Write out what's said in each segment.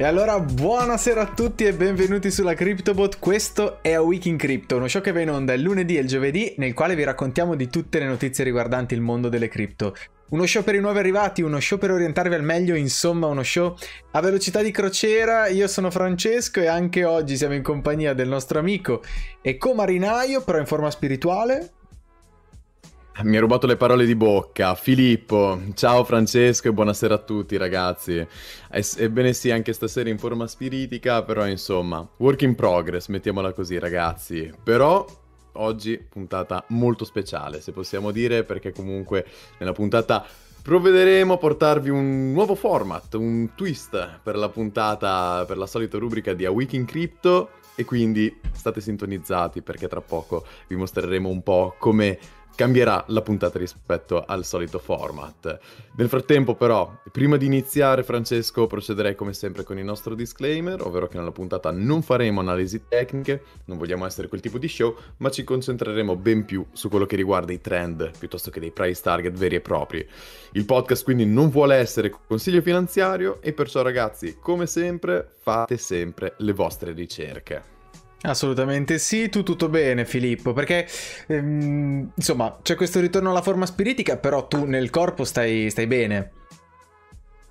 E allora buonasera a tutti e benvenuti sulla CryptoBot. Questo è A Week in Crypto, uno show che va in onda il lunedì e il giovedì nel quale vi raccontiamo di tutte le notizie riguardanti il mondo delle cripto. Uno show per i nuovi arrivati, uno show per orientarvi al meglio, insomma uno show a velocità di crociera. Io sono Francesco e anche oggi siamo in compagnia del nostro amico e co-marinaio, però in forma spirituale, mi ha rubato le parole di bocca. Filippo, ciao Francesco e buonasera a tutti ragazzi. Ebbene sì, anche stasera in forma spiritica, però insomma, work in progress, mettiamola così ragazzi. Però oggi puntata molto speciale, se possiamo dire, perché comunque nella puntata provvederemo a portarvi un nuovo format, un twist per la puntata, per la solita rubrica di A Week in Crypto e quindi state sintonizzati perché tra poco vi mostreremo un po' come cambierà la puntata rispetto al solito format. Nel frattempo però, prima di iniziare Francesco procederei come sempre con il nostro disclaimer, ovvero che nella puntata non faremo analisi tecniche, non vogliamo essere quel tipo di show, ma ci concentreremo ben più su quello che riguarda i trend piuttosto che dei price target veri e propri. Il podcast quindi non vuole essere consiglio finanziario e perciò ragazzi, come sempre, fate sempre le vostre ricerche. Assolutamente sì, tu tutto bene Filippo, perché ehm, insomma c'è questo ritorno alla forma spiritica, però tu nel corpo stai, stai bene.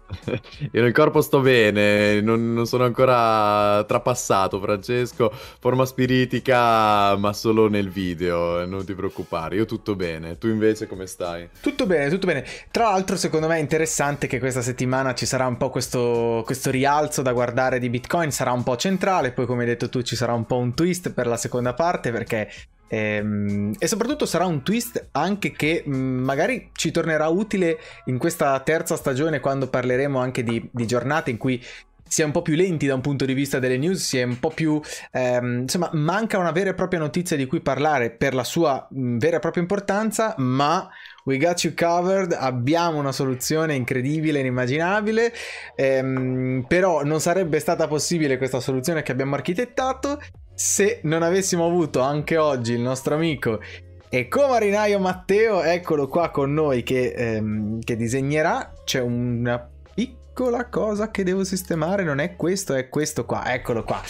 Io nel corpo sto bene, non, non, sono ancora trapassato, Francesco. Forma spiritica, ma solo nel video, non ti preoccupare. Io tutto bene. Tu invece come stai? Tutto bene, tutto bene. Tra l'altro, secondo me è interessante che questa settimana ci sarà un po' questo, questo rialzo da guardare di Bitcoin. Sarà un po' centrale. Poi, come hai detto tu, ci sarà un po' un twist per la seconda parte perché e, ehm, e, soprattutto sarà un twist anche che mm, magari ci tornerà utile in questa terza stagione quando parleremo anche di, di giornate in cui si è un po' più lenti da un punto di vista delle news, si è un po' più... Ehm, insomma, manca una vera e propria notizia di cui parlare per la sua mm, vera e propria importanza, ma we got you covered, abbiamo una soluzione incredibile, inimmaginabile, ehm, però non sarebbe stata possibile questa soluzione che abbiamo architettato se non avessimo avuto anche oggi il nostro amico e co-marinaio Matteo, eccolo qua con noi che, ehm, che disegnerà, c'è una piccola cosa che devo sistemare, non è questo, è questo qua, eccolo qua.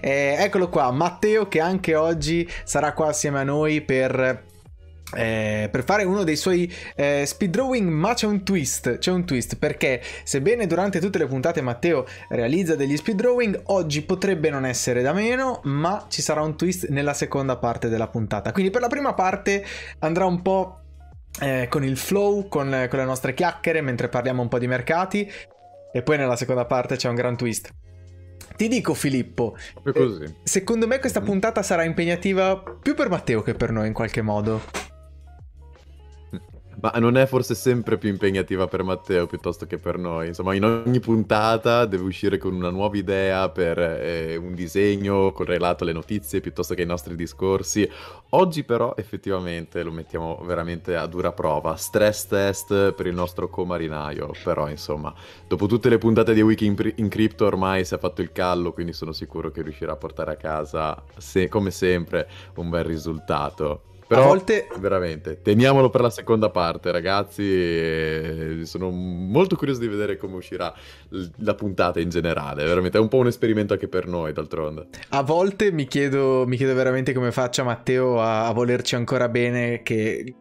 Eh, eccolo qua, Matteo che anche oggi sarà qua assieme a noi per eh, per fare uno dei suoi eh, speed drawing ma c'è un twist c'è un twist perché sebbene durante tutte le puntate Matteo realizza degli speed drawing oggi potrebbe non essere da meno ma ci sarà un twist nella seconda parte della puntata. Quindi per la prima parte andrà un po' eh, con il flow con, con le nostre chiacchiere mentre parliamo un po' di mercati e poi nella seconda parte c'è un gran twist. Ti dico Filippo, eh, secondo me questa puntata sarà impegnativa più per Matteo che per noi in qualche modo. Ma non è forse sempre più impegnativa per Matteo piuttosto che per noi? Insomma, in ogni puntata deve uscire con una nuova idea per eh, un disegno correlato alle notizie piuttosto che ai nostri discorsi. Oggi però effettivamente lo mettiamo veramente a dura prova. Stress test per il nostro comarinaio. Però insomma, dopo tutte le puntate di Wiki in, in Crypto ormai si è fatto il callo, quindi sono sicuro che riuscirà a portare a casa, se, come sempre, un bel risultato. Però, a volte... veramente, teniamolo per la seconda parte, ragazzi. Sono molto curioso di vedere come uscirà la puntata in generale. Veramente, è un po' un esperimento anche per noi, d'altronde. A volte mi chiedo, mi chiedo veramente come faccia Matteo a, a volerci ancora bene, che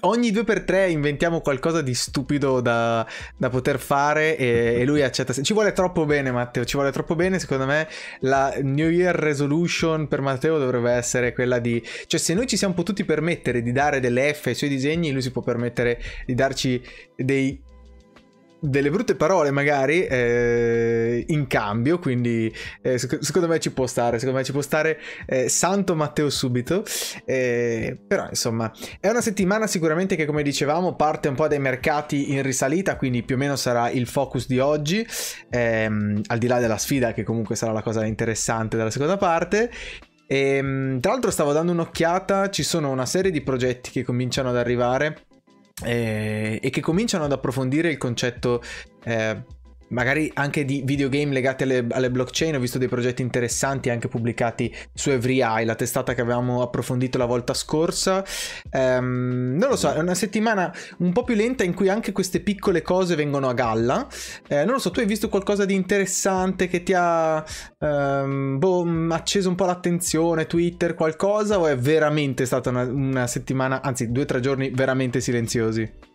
ogni due per tre inventiamo qualcosa di stupido da, da poter fare e, e, lui accetta. Ci vuole troppo bene, Matteo. Ci vuole troppo bene. Secondo me, la New Year Resolution per Matteo dovrebbe essere quella di. Cioè, se noi ci siamo potuti permettere di dare delle F ai suoi disegni, lui si può permettere di darci dei delle brutte parole magari eh, in cambio quindi eh, secondo me ci può stare secondo me ci può stare eh, santo Matteo subito. Eh, però insomma è una settimana sicuramente che come dicevamo parte un po' dai mercati in risalita quindi più o meno sarà il focus di oggi. Ehm, al di là della sfida che comunque sarà la cosa interessante della seconda parte. E, ehm, tra l'altro stavo dando un'occhiata ci sono una serie di progetti che cominciano ad arrivare eh, e che cominciano ad approfondire il concetto eh, magari anche di videogame legati alle, alle, blockchain. Ho visto dei progetti interessanti anche pubblicati su EveryEye, la testata che avevamo approfondito la volta scorsa. Um, non lo so, è una settimana un po' più lenta in cui anche queste piccole cose vengono a galla. Eh, non lo so, tu hai visto qualcosa di interessante che ti ha um, boh, acceso un po' l'attenzione, Twitter, qualcosa? O è veramente stata una, una settimana, anzi due o tre giorni veramente silenziosi?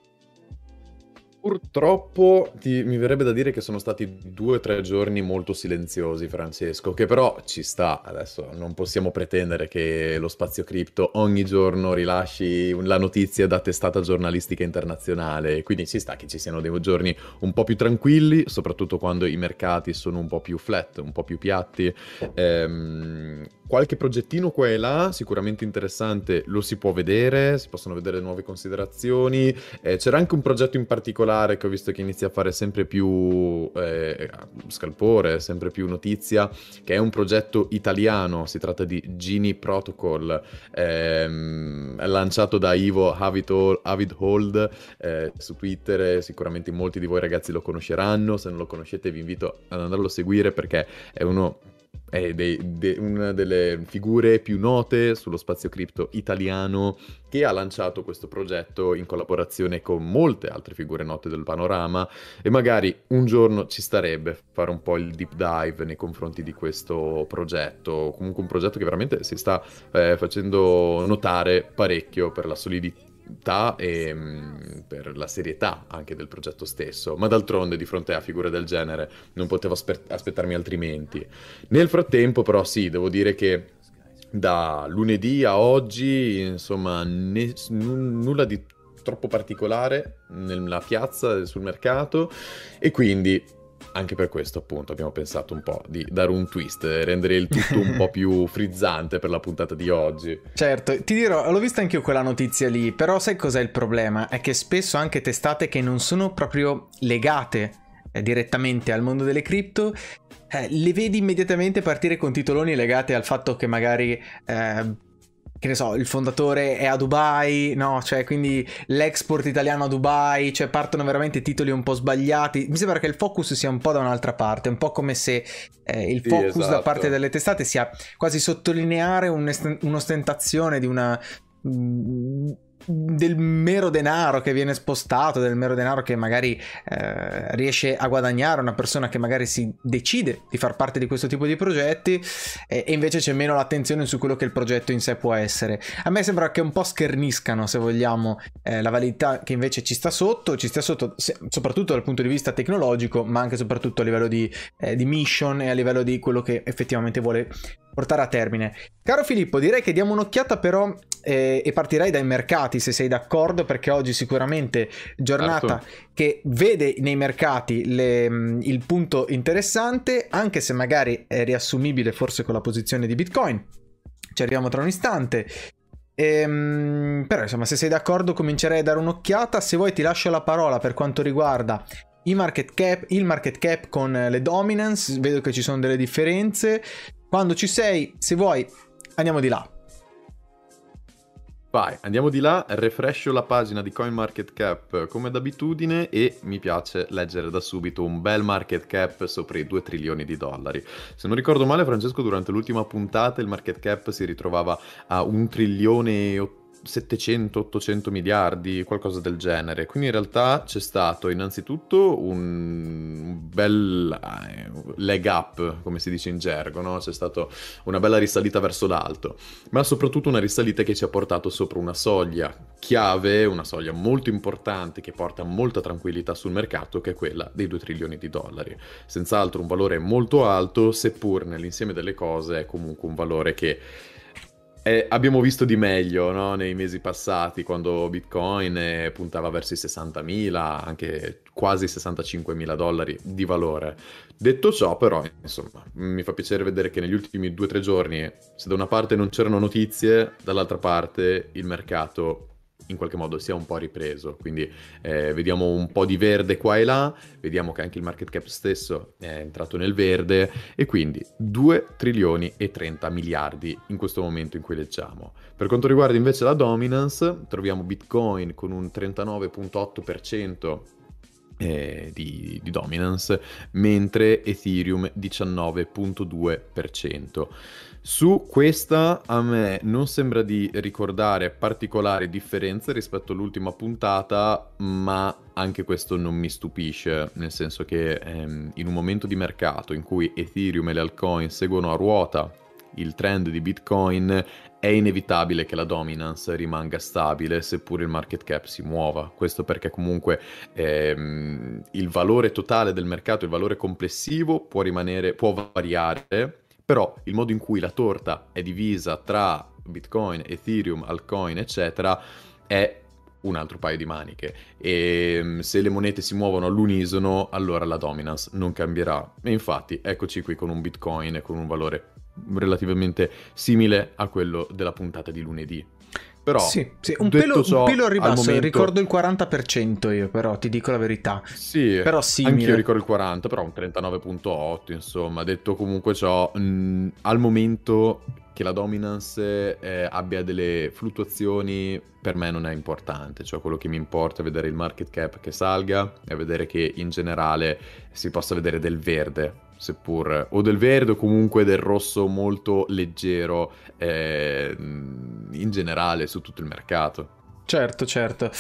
Purtroppo ti, mi verrebbe da dire che sono stati due o tre giorni molto silenziosi, Francesco, che però ci sta. Adesso non possiamo pretendere che lo spazio cripto ogni giorno rilasci la notizia da testata giornalistica internazionale, quindi ci sta che ci siano dei giorni un po' più tranquilli, soprattutto quando i mercati sono un po' più flat, un po' più piatti. Ehm, qualche progettino qua e là, sicuramente interessante, lo si può vedere, si possono vedere nuove considerazioni. Eh, c'era anche un progetto in particolare che ho visto che inizia a fare sempre più eh, scalpore, sempre più notizia, che è un progetto italiano, si tratta di Genie Protocol, ehm, lanciato da Ivo Avid Hold eh, su Twitter, sicuramente molti di voi ragazzi lo conosceranno, se non lo conoscete vi invito ad andarlo a seguire perché è uno è dei, de, una delle figure più note sullo spazio cripto italiano che ha lanciato questo progetto in collaborazione con molte altre figure note del panorama e magari un giorno ci starebbe fare un po' il deep dive nei confronti di questo progetto, comunque un progetto che veramente si sta eh, facendo notare parecchio per la solidità e mm, per la serietà anche del progetto stesso, ma d'altronde di fronte a figure del genere non potevo aspe- aspettarmi altrimenti. Nel frattempo però sì, devo dire che da lunedì a oggi, insomma, ne- n- nulla di troppo particolare nella piazza, sul mercato e quindi anche per questo, appunto, abbiamo pensato un po' di dare un twist, rendere il tutto un po' più frizzante per la puntata di oggi. Certo, ti dirò, l'ho vista anche io quella notizia lì, però sai cos'è il problema? È che spesso anche testate che non sono proprio legate eh, direttamente al mondo delle cripto eh, le vedi immediatamente partire con titoloni legati al fatto che magari eh, che ne so, il fondatore è a Dubai, no? Cioè, quindi l'export italiano a Dubai, cioè partono veramente titoli un po' sbagliati. Mi sembra che il focus sia un po' da un'altra parte, un po' come se eh, il sì, focus esatto. da parte delle testate sia quasi sottolineare un'ostentazione di una mm, del mero denaro che viene spostato, del mero denaro che magari eh, riesce a guadagnare una persona che magari si decide di far parte di questo tipo di progetti e, e, invece c'è meno l'attenzione su quello che il progetto in sé può essere. A me sembra che un po' scherniscano, se vogliamo, eh, la validità che invece ci sta sotto, ci sta sotto se, soprattutto dal punto di vista tecnologico, ma anche soprattutto a livello di, eh, di mission e a livello di quello che effettivamente vuole portare a termine. Caro Filippo, direi che diamo un'occhiata però eh, e partirei dai mercati se sei d'accordo perché oggi sicuramente giornata certo. che vede nei mercati le, mm, il punto interessante anche se magari è riassumibile forse con la posizione di Bitcoin. Ci arriviamo tra un istante. Ehm, però insomma se sei d'accordo comincerei a dare un'occhiata se vuoi ti lascio la parola per quanto riguarda market cap, il market cap con le dominance vedo che ci sono delle differenze quando ci sei se vuoi andiamo di là Vai, andiamo di là, refrescio la pagina di CoinMarketCap come d'abitudine e mi piace leggere da subito un bel market cap sopra i 2 trilioni di dollari. Se non ricordo male, Francesco, durante l'ultima puntata il market cap si ritrovava a 1 trilione e 8 700-800 miliardi, qualcosa del genere. Quindi in realtà c'è stato innanzitutto un bel eh, leg up, come si dice in gergo, no? c'è stata una bella risalita verso l'alto, ma soprattutto una risalita che ci ha portato sopra una soglia chiave, una soglia molto importante che porta molta tranquillità sul mercato, che è quella dei 2 trilioni di dollari. Senz'altro un valore molto alto, seppur nell'insieme delle cose è comunque un valore che eh, abbiamo visto di meglio no? nei mesi passati, quando Bitcoin eh, puntava verso i 60.000, anche quasi 65.000 dollari di valore. Detto ciò, però, insomma, mi fa piacere vedere che negli ultimi 2-3 giorni, se da una parte non c'erano notizie, dall'altra parte il mercato in qualche modo si è un po' ripreso, quindi eh, vediamo un po' di verde qua e là, vediamo che anche il market cap stesso è entrato nel verde e quindi 2 trilioni e 30 miliardi in questo momento in cui leggiamo. Per quanto riguarda invece la dominance, troviamo Bitcoin con un 39.8% eh, di, di, dominance, mentre Ethereum 19.2%. Su questa a me non sembra di ricordare particolari differenze rispetto all'ultima puntata, ma anche questo non mi stupisce, nel senso che ehm, in un momento di mercato in cui Ethereum e le altcoin seguono a ruota il trend di Bitcoin, è inevitabile che la dominance rimanga stabile seppur il market cap si muova. Questo perché comunque ehm, il valore totale del mercato, il valore complessivo può rimanere, può variare però il modo in cui la torta è divisa tra Bitcoin, Ethereum, altcoin, eccetera, è un altro paio di maniche. E mm, se le monete si muovono all'unisono allora la dominance non cambierà. E infatti eccoci qui con un bitcoin con un valore relativamente simile a quello della puntata di lunedì però, sì, sì. Un, pelo, ciò, un pelo ribasso, momento... ricordo il 40% io però, ti dico la verità. Sì, però simile. anch'io ricordo il 40%, però un 39.8%, insomma. Detto comunque ciò, mh, al momento che la dominance eh, abbia delle fluttuazioni per me non è importante, cioè quello che mi importa è vedere il market cap che salga e vedere che in generale si possa vedere del verde seppur o del verde o comunque del rosso molto leggero eh, in generale su tutto il mercato. Certo, certo.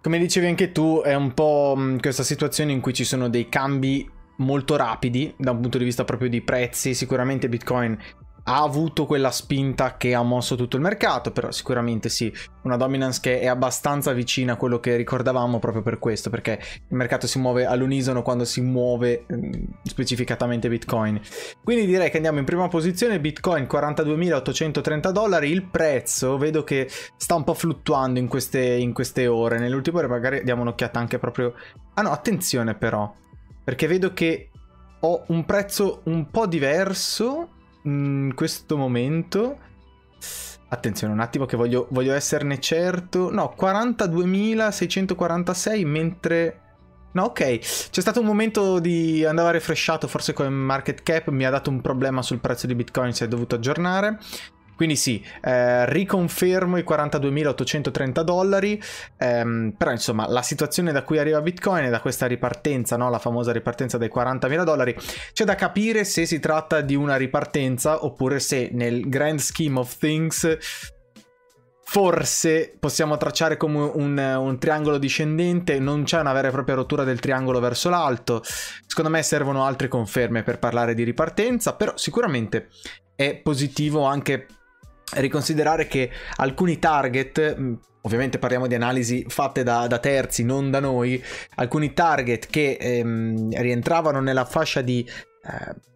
Come dicevi anche tu, è un po' mm, questa situazione in cui ci sono dei cambi molto rapidi da un punto di vista proprio di prezzi. Sicuramente Bitcoin ha avuto quella spinta che ha mosso tutto il mercato, però sicuramente sì, una dominance che è abbastanza vicina a quello che ricordavamo proprio per questo, perché il mercato si muove all'unisono quando si muove mm, specificatamente Bitcoin. Quindi direi che andiamo in prima posizione, Bitcoin 42.830 dollari, il prezzo vedo che sta un po' fluttuando in queste, in queste ore, nelle ultime ore magari diamo un'occhiata anche proprio... Ah no, attenzione però, perché vedo che ho un prezzo un po' diverso in questo momento... Attenzione un attimo che voglio, voglio esserne certo. No, 42.646 mentre... No, ok. C'è stato un momento di andava refreshato, forse con market cap, mi ha dato un problema sul prezzo di Bitcoin, si è dovuto aggiornare. Quindi sì, eh, riconfermo i 42.830 dollari, ehm, però insomma la situazione da cui arriva Bitcoin e da questa ripartenza, no? la famosa ripartenza dei 40.000 dollari, c'è da capire se si tratta di una ripartenza oppure se nel grand scheme of things forse possiamo tracciare come un, un, triangolo discendente, non c'è una vera e propria rottura del triangolo verso l'alto. Secondo me servono altre conferme per parlare di ripartenza, però sicuramente è positivo anche riconsiderare che alcuni target, mm, ovviamente parliamo di analisi fatte da, da terzi, non da noi, alcuni target che ehm, rientravano nella fascia di... Eh,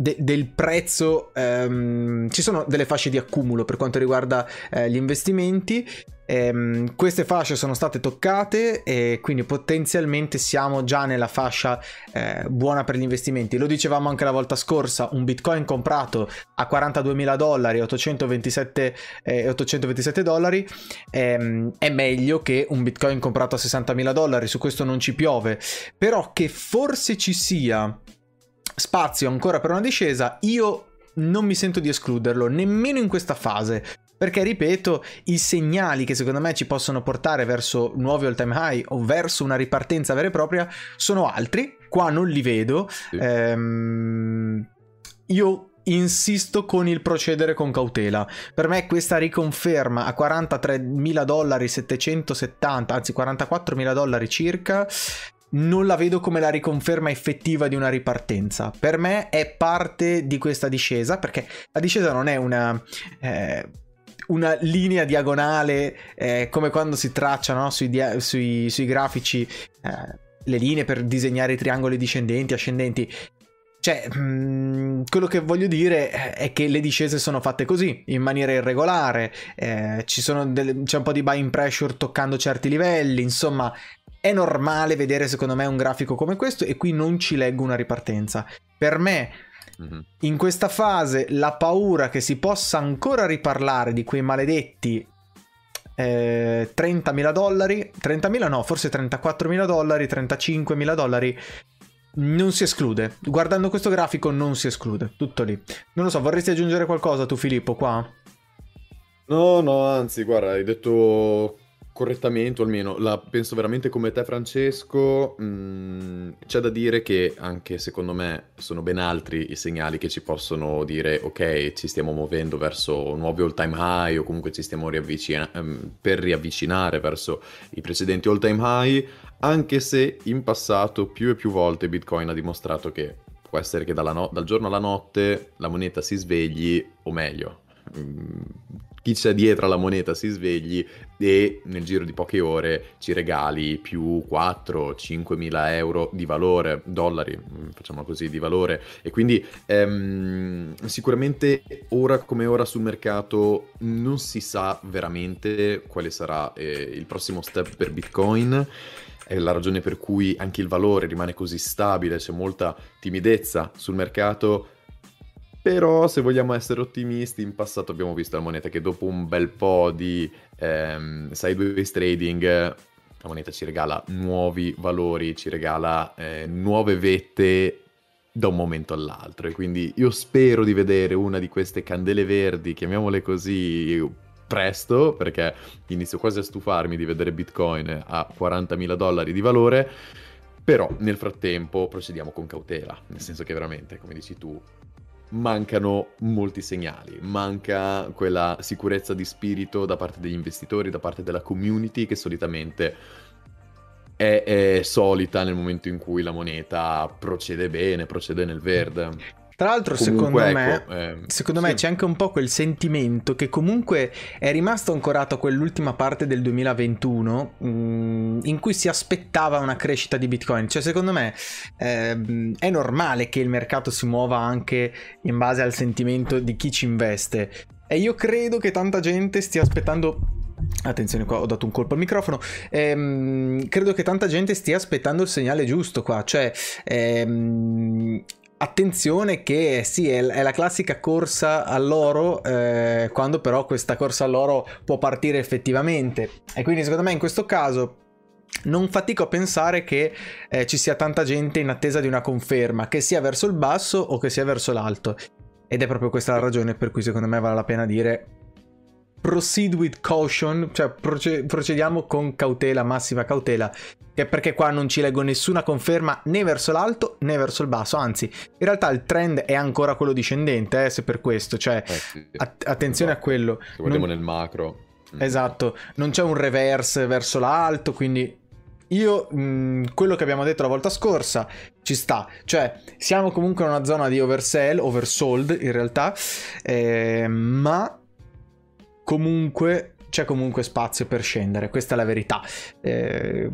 de- del prezzo, ehm, ci sono delle fasce di accumulo per quanto riguarda eh, gli investimenti Ehm, queste fasce sono state toccate e quindi potenzialmente siamo già nella fascia eh, buona per gli investimenti. Lo dicevamo anche la volta scorsa, un bitcoin comprato a 42 mila dollari, 827, eh, 827 dollari, ehm, è meglio che un bitcoin comprato a 60 mila dollari, su questo non ci piove, però che forse ci sia spazio ancora per una discesa, io non mi sento di escluderlo, nemmeno in questa fase. Perché, ripeto, i segnali che secondo me ci possono portare verso nuovi all time high o verso una ripartenza vera e propria sono altri. Qua non li vedo. Sì. Ehm, io insisto con il procedere con cautela. Per me questa riconferma a 43.000 dollari 770, anzi 44.000 dollari circa, non la vedo come la riconferma effettiva di una ripartenza. Per me è parte di questa discesa, perché la discesa non è una... Eh, una linea diagonale eh, come quando si tracciano no? sui, dia- sui, sui, grafici eh, le linee per disegnare i triangoli discendenti, ascendenti. Cioè, mh, mm, quello che voglio dire è che le discese sono fatte così, in maniera irregolare, eh, delle, c'è un po' di buying pressure toccando certi livelli, insomma, è normale vedere secondo me un grafico come questo e qui non ci leggo una ripartenza. Per me Mm-hmm. In questa fase la paura che si possa ancora riparlare di quei maledetti eh, 30.000 dollari, 30.000 no, forse 34.000 dollari, 35.000 dollari, non si esclude. Guardando questo grafico non si esclude, tutto lì. Non lo so, vorresti aggiungere qualcosa tu Filippo qua? No, no, anzi, guarda, hai detto correttamente, o almeno la penso veramente come te Francesco, mm, c'è da dire che anche secondo me sono ben altri i segnali che ci possono dire ok, ci stiamo muovendo verso nuovi all time high o comunque ci stiamo riavvicina- ehm, per riavvicinare verso i precedenti all time high, anche se in passato più e più volte Bitcoin ha dimostrato che può essere che no- dal giorno alla notte la moneta si svegli, o meglio, mm, chi c'è dietro alla moneta si svegli e nel giro di poche ore ci regali più 4-5 mila euro di valore, dollari, mm, facciamo così, di valore. E quindi ehm, sicuramente ora come ora sul mercato non si sa veramente quale sarà eh, il prossimo step per Bitcoin è la ragione per cui anche il valore rimane così stabile, c'è molta timidezza sul mercato però se vogliamo essere ottimisti, in passato abbiamo visto la moneta che dopo un bel po' di ehm, sideways trading la moneta ci regala nuovi valori, ci regala eh, nuove vette da un momento all'altro. E quindi io spero di vedere una di queste candele verdi, chiamiamole così, presto perché inizio quasi a stufarmi di vedere Bitcoin a 40.000 dollari di valore, però nel frattempo procediamo con cautela, nel senso che veramente, come dici tu, mancano molti segnali, manca quella sicurezza di spirito da parte degli investitori, da parte della community che solitamente è, è solita nel momento in cui la moneta procede bene, procede nel verde. Tra l'altro, comunque, secondo me, ecco, eh, secondo sì. me c'è anche un po' quel sentimento che comunque è rimasto ancorato a quell'ultima parte del 2021 mh, mm, in cui si aspettava una crescita di Bitcoin. Cioè, secondo me eh, è normale che il mercato si muova anche in base al sentimento di chi ci investe. E io credo che tanta gente stia aspettando Attenzione qua, ho dato un colpo al microfono. Ehm, credo che tanta gente stia aspettando il segnale giusto qua, cioè ehm, attenzione che sì, è, la classica corsa all'oro, eh, quando però questa corsa all'oro può partire effettivamente. E quindi secondo me in questo caso non fatico a pensare che eh, ci sia tanta gente in attesa di una conferma, che sia verso il basso o che sia verso l'alto. Ed è proprio questa la ragione per cui secondo me vale la pena dire proceed with caution, cioè procediamo con cautela, massima cautela, che perché qua non ci leggo nessuna conferma né verso l'alto né verso il basso, anzi, in realtà il trend è ancora quello discendente, eh, se per questo, cioè eh sì, att- attenzione esatto. a quello. Se guardiamo non... nel macro. Mm. Esatto, non c'è un reverse verso l'alto, quindi io mh, mm, quello che abbiamo detto la volta scorsa ci sta, cioè siamo comunque in una zona di oversell, oversold in realtà, eh, ma comunque c'è comunque spazio per scendere, questa è la verità. Eh,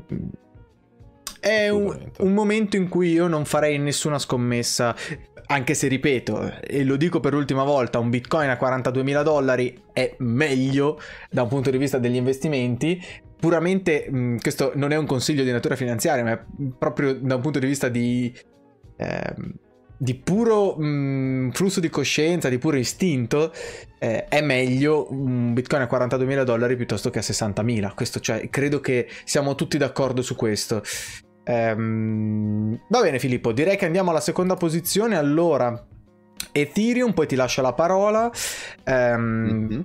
è un, un, momento in cui io non farei nessuna scommessa, anche se ripeto, e lo dico per l'ultima volta, un bitcoin a 42.000 dollari è meglio da un punto di vista degli investimenti. Puramente, mh, questo non è un consiglio di natura finanziaria, ma è proprio da un punto di vista di... Eh, di puro mh, mm, flusso di coscienza, di puro istinto, eh, è meglio un bitcoin a 42.000 dollari piuttosto che a 60.000. Questo, cioè, credo che siamo tutti d'accordo su questo. Ehm, va bene Filippo, direi che andiamo alla seconda posizione. Allora, Ethereum, poi ti lascio la parola. Ehm, mm-hmm.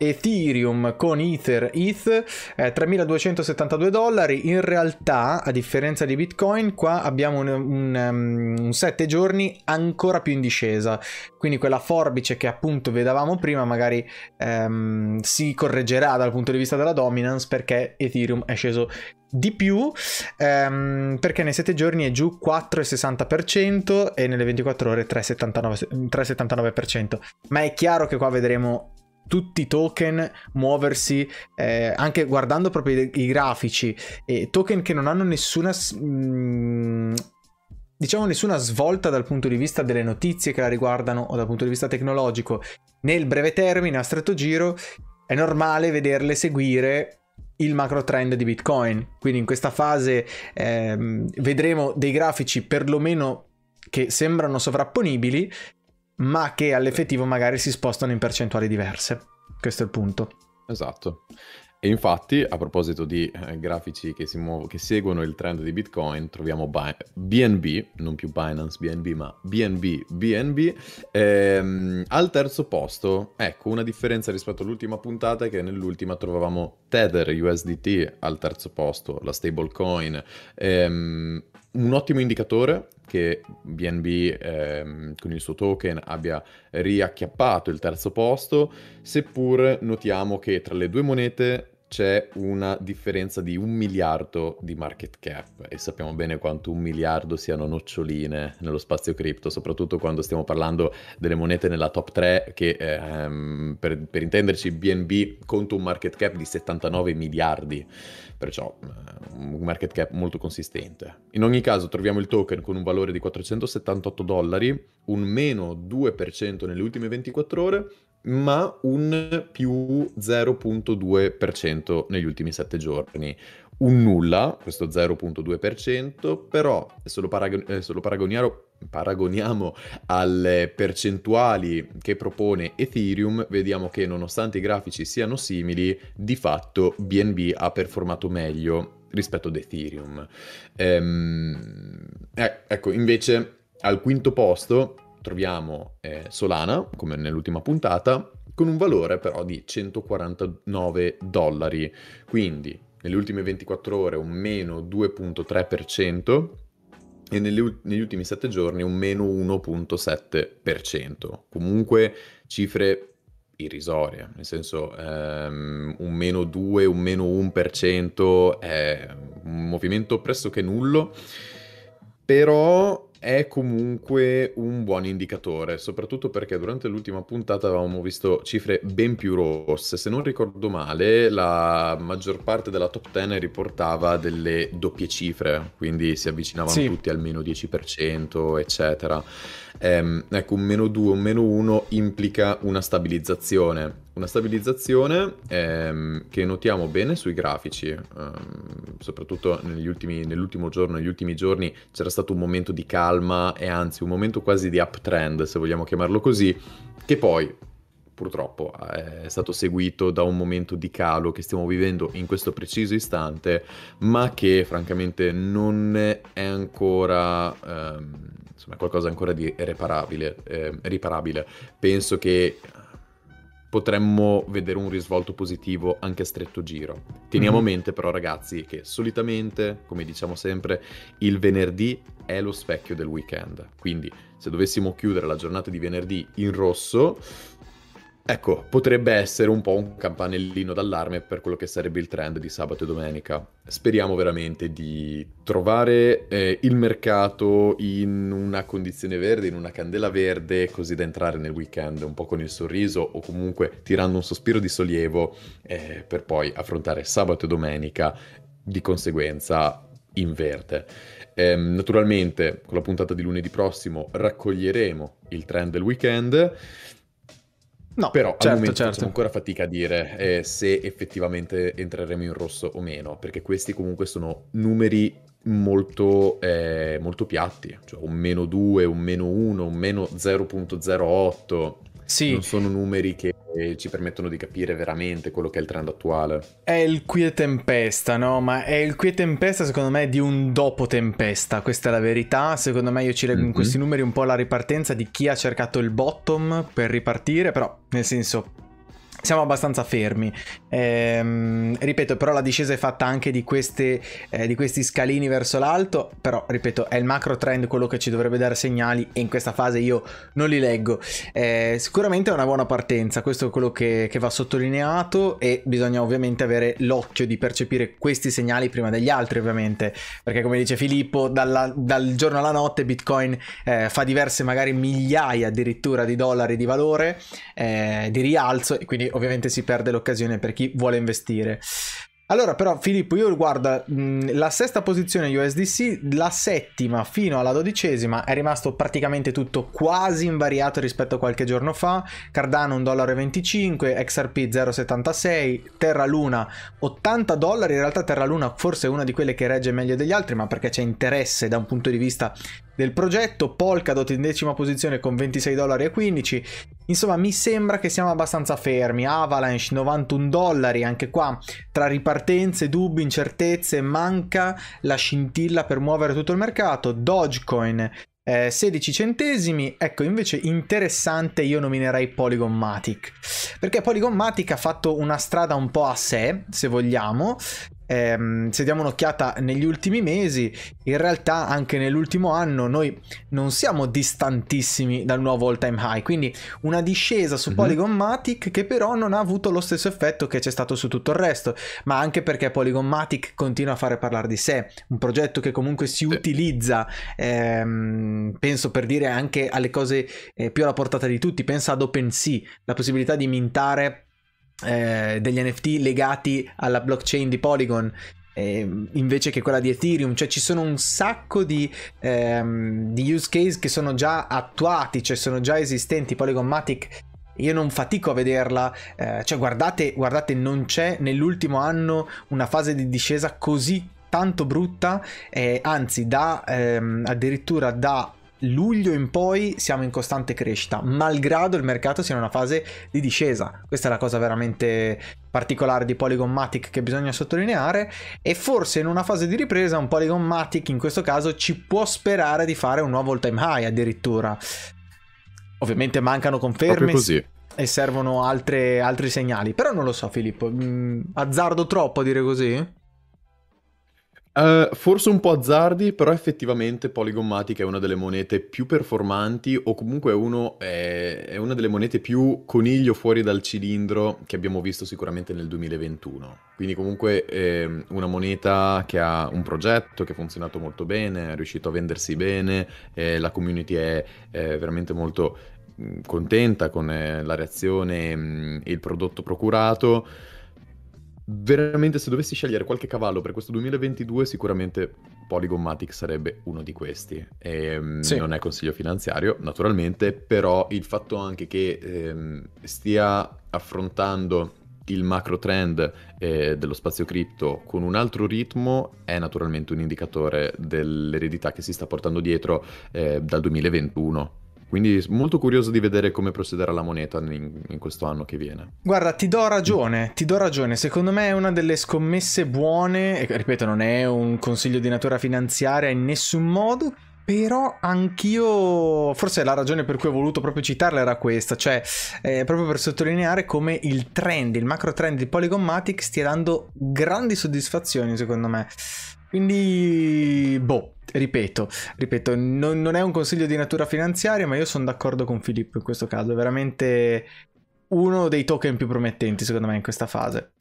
Ethereum con Ether ETH eh, 3272 dollari in realtà a differenza di Bitcoin qua abbiamo un, un, um, un 7 giorni ancora più in discesa quindi quella forbice che appunto vedevamo prima magari um, si correggerà dal punto di vista della dominance perché Ethereum è sceso di più um, perché nei 7 giorni è giù 4,60% e nelle 24 ore 3,79%, 3,79%. ma è chiaro che qua vedremo tutti i token muoversi eh, anche guardando proprio i, i grafici e token che non hanno nessuna mm, diciamo nessuna svolta dal punto di vista delle notizie che la riguardano o dal punto di vista tecnologico. Nel breve termine a stretto giro è normale vederle seguire il macro trend di Bitcoin. Quindi in questa fase eh, vedremo dei grafici perlomeno che sembrano sovrapponibili ma che all'effettivo magari si spostano in percentuali diverse. Questo è il punto. Esatto. E infatti, a proposito di eh, grafici che, muovo, che, seguono il trend di Bitcoin, troviamo BNB, non più Binance BNB, ma BNB BNB, ehm, al terzo posto. Ecco, una differenza rispetto all'ultima puntata è che nell'ultima trovavamo Tether USDT al terzo posto, la stablecoin. Ehm, un ottimo indicatore che BNB ehm, con il suo token abbia riacchiappato il terzo posto, seppur notiamo che tra le due monete c'è una differenza di un miliardo di market cap e sappiamo bene quanto un miliardo siano noccioline nello spazio cripto, soprattutto quando stiamo parlando delle monete nella top 3 che ehm, per, per, intenderci BNB conta un market cap di 79 miliardi, perciò eh, un market cap molto consistente. In ogni caso troviamo il token con un valore di 478 dollari, un meno 2% nelle ultime 24 ore ma un più 0.2% negli ultimi 7 giorni. Un nulla, questo 0.2%, però se lo, paragon- eh, se lo paragoniamo alle percentuali che propone Ethereum, vediamo che nonostante i grafici siano simili, di fatto BNB ha performato meglio rispetto ad Ethereum. Ehm, eh, ecco, invece al quinto posto troviamo eh, Solana, come nell'ultima puntata, con un valore però di 149 dollari, quindi nelle ultime 24 ore un meno 2.3% e negli, negli ultimi 7 giorni un meno 1.7%. Comunque cifre irrisorie, nel senso ehm, un meno 2, un meno 1% è un movimento pressoché nullo, però è comunque un buon indicatore, soprattutto perché durante l'ultima puntata avevamo visto cifre ben più rosse. Se non ricordo male, la maggior parte della top 10 riportava delle doppie cifre, quindi si avvicinavano sì. tutti al meno 10%, eccetera. Ehm, ecco, un meno 2, un meno 1 implica una stabilizzazione. Una stabilizzazione ehm, che notiamo bene sui grafici, ehm, soprattutto ultimi, nell'ultimo giorno, negli ultimi giorni c'era stato un momento di calma e anzi un momento quasi di uptrend, se vogliamo chiamarlo così, che poi purtroppo è stato seguito da un momento di calo che stiamo vivendo in questo preciso istante, ma che francamente non è ancora ehm, insomma, qualcosa ancora di reparabile, eh, riparabile. Penso che potremmo vedere un risvolto positivo anche a stretto giro. Teniamo mm-hmm. a mente però ragazzi che solitamente, come diciamo sempre, il venerdì è lo specchio del weekend. Quindi se dovessimo chiudere la giornata di venerdì in rosso, Ecco, potrebbe essere un po' un campanellino d'allarme per quello che sarebbe il trend di sabato e domenica. Speriamo veramente di trovare eh, il mercato in una condizione verde, in una candela verde, così da entrare nel weekend un po' con il sorriso o comunque tirando un sospiro di sollievo eh, per poi affrontare sabato e domenica di conseguenza in verde. Eh, naturalmente con la puntata di lunedì prossimo raccoglieremo il trend del weekend No, però certo, al momento certo. facciamo ancora fatica a dire eh, se effettivamente entreremo in rosso o meno, perché questi comunque sono numeri molto, eh, molto piatti, cioè un meno 2, un meno 1, un meno 0.08. Sì. Non sono numeri che ci permettono di capire veramente quello che è il trend attuale. È il qui e tempesta, no? Ma è il qui e tempesta secondo me di un dopo tempesta, questa è la verità. Secondo me io ci leggo mm-hmm. in questi numeri un po' la ripartenza di chi ha cercato il bottom per ripartire, però nel senso siamo abbastanza fermi. Ehm, ripeto, però la discesa è fatta anche di, queste, eh, di, questi scalini verso l'alto, però ripeto, è il macro trend quello che ci dovrebbe dare segnali e in questa fase io non li leggo. Eh, sicuramente è una buona partenza, questo è quello che, che, va sottolineato e bisogna ovviamente avere l'occhio di percepire questi segnali prima degli altri ovviamente, perché come dice Filippo, dalla, dal giorno alla notte Bitcoin eh, fa diverse magari migliaia addirittura di dollari di valore, eh, di rialzo e quindi ovviamente si perde l'occasione per chi vuole investire. Allora, però, Filippo, io guardo mh, la sesta posizione USDC, la settima fino alla dodicesima è rimasto praticamente tutto quasi invariato rispetto a qualche giorno fa. Cardano 1,25 XRP 0,76, Terra Luna 80 dollari. In realtà Terra Luna forse è una di quelle che regge meglio degli altri, ma perché c'è interesse da un punto di vista del progetto, Polkadot in decima posizione con 26 dollari e 15. Insomma, mi sembra che siamo abbastanza fermi. Avalanche 91 dollari, anche qua tra ripartenze, dubbi, incertezze, manca la scintilla per muovere tutto il mercato. Dogecoin eh, 16 centesimi. Ecco, invece interessante io nominerei Polygon Matic, perché Polygon Matic ha fatto una strada un po' a sé, se vogliamo, ehm, se diamo un'occhiata negli ultimi mesi, in realtà anche nell'ultimo anno noi non siamo distantissimi dal nuovo all time high, quindi una discesa su mm-hmm. Polygon Matic che però non ha avuto lo stesso effetto che c'è stato su tutto il resto, ma anche perché Polygon Matic continua a fare parlare di sé, un progetto che comunque si utilizza, ehm, penso per dire anche alle cose eh, più alla portata di tutti, pensa ad OpenSea, la possibilità di mintare eh, degli NFT legati alla blockchain di Polygon invece che quella di Ethereum, cioè ci sono un sacco di, ehm, di, use case che sono già attuati, cioè sono già esistenti. Polygon Matic io non fatico a vederla, eh, cioè guardate, guardate, non c'è nell'ultimo anno una fase di discesa così tanto brutta, eh, anzi da ehm, addirittura da luglio in poi siamo in costante crescita, malgrado il mercato sia in una fase di discesa. Questa è la cosa veramente particolare di Polygon Matic che bisogna sottolineare e forse in una fase di ripresa un Polygon Matic in questo caso ci può sperare di fare un nuovo all time high addirittura. Ovviamente mancano conferme e servono altre, altri segnali, però non lo so Filippo, mm, azzardo troppo a dire così? Uh, forse un po' azzardi, però effettivamente Polygon Matic è una delle monete più performanti o comunque uno, è, è, una delle monete più coniglio fuori dal cilindro che abbiamo visto sicuramente nel 2021. Quindi comunque è una moneta che ha un progetto che ha funzionato molto bene, è riuscito a vendersi bene, eh, la community è, è veramente molto contenta con eh, la reazione e il prodotto procurato veramente se dovessi scegliere qualche cavallo per questo 2022 sicuramente Polygon Matic sarebbe uno di questi e, ehm, sì. non è consiglio finanziario naturalmente però il fatto anche che ehm, stia affrontando il macro trend eh, dello spazio cripto con un altro ritmo è naturalmente un indicatore dell'eredità che si sta portando dietro eh, dal 2021 quindi molto curioso di vedere come procederà la moneta in, in, questo anno che viene. Guarda, ti do ragione, ti do ragione. Secondo me è una delle scommesse buone, e ripeto, non è un consiglio di natura finanziaria in nessun modo. Però anch'io, forse la ragione per cui ho voluto proprio citarla era questa, cioè eh, proprio per sottolineare come il trend, il macro trend di Polygon Matic stia dando grandi soddisfazioni secondo me. Quindi, boh, ripeto, ripeto, non, non, è un consiglio di natura finanziaria, ma io sono d'accordo con Filippo in questo caso. È veramente uno dei token più promettenti, secondo me, in questa fase.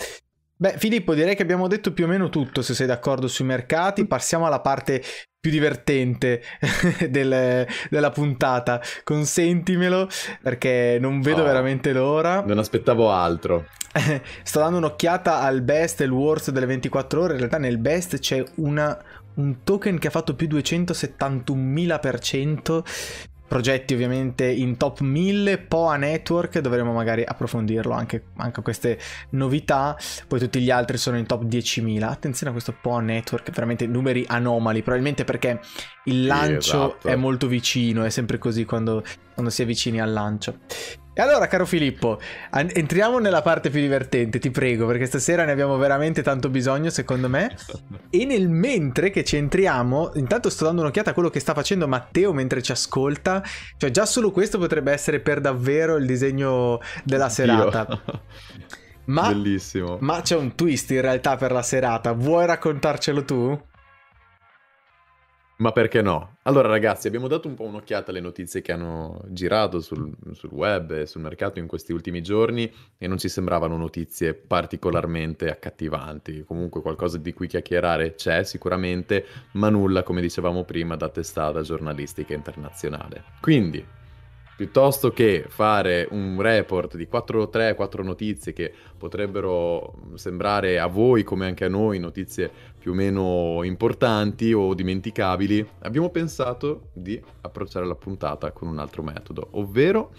Beh, Filippo, direi che abbiamo detto più o meno tutto, se sei d'accordo sui mercati. Passiamo alla parte più divertente del, della puntata. Consentimelo, perché non vedo oh, veramente l'ora. Non aspettavo altro. Sto dando un'occhiata al best e il worst delle 24 ore. In realtà nel best c'è una, un token che ha fatto più 271.000%. Progetti ovviamente in top 1000, POA Network, dovremo magari approfondirlo anche, anche queste novità. Poi tutti gli altri sono in top 10.000. Attenzione a questo POA Network, veramente numeri anomali, probabilmente perché il lancio esatto. è molto vicino, è sempre così quando, quando si è vicini al lancio. Allora, caro Filippo, entriamo nella parte più divertente, ti prego, perché stasera ne abbiamo veramente tanto bisogno, secondo me. E nel mentre che ci entriamo, intanto sto dando un'occhiata a quello che sta facendo Matteo mentre ci ascolta. Cioè, già solo questo potrebbe essere per davvero il disegno della serata. Ma, Bellissimo. Ma c'è un twist in realtà per la serata. Vuoi raccontarcelo tu? Ma perché no? Allora ragazzi, abbiamo dato un po' un'occhiata alle notizie che hanno girato sul, sul, web e sul mercato in questi ultimi giorni e non ci sembravano notizie particolarmente accattivanti. Comunque qualcosa di cui chiacchierare c'è sicuramente, ma nulla, come dicevamo prima, da testata giornalistica internazionale. Quindi, piuttosto che fare un report di 4 3 4 notizie che potrebbero sembrare a voi come anche a noi notizie più o meno importanti o dimenticabili, abbiamo pensato di approcciare la puntata con un altro metodo, ovvero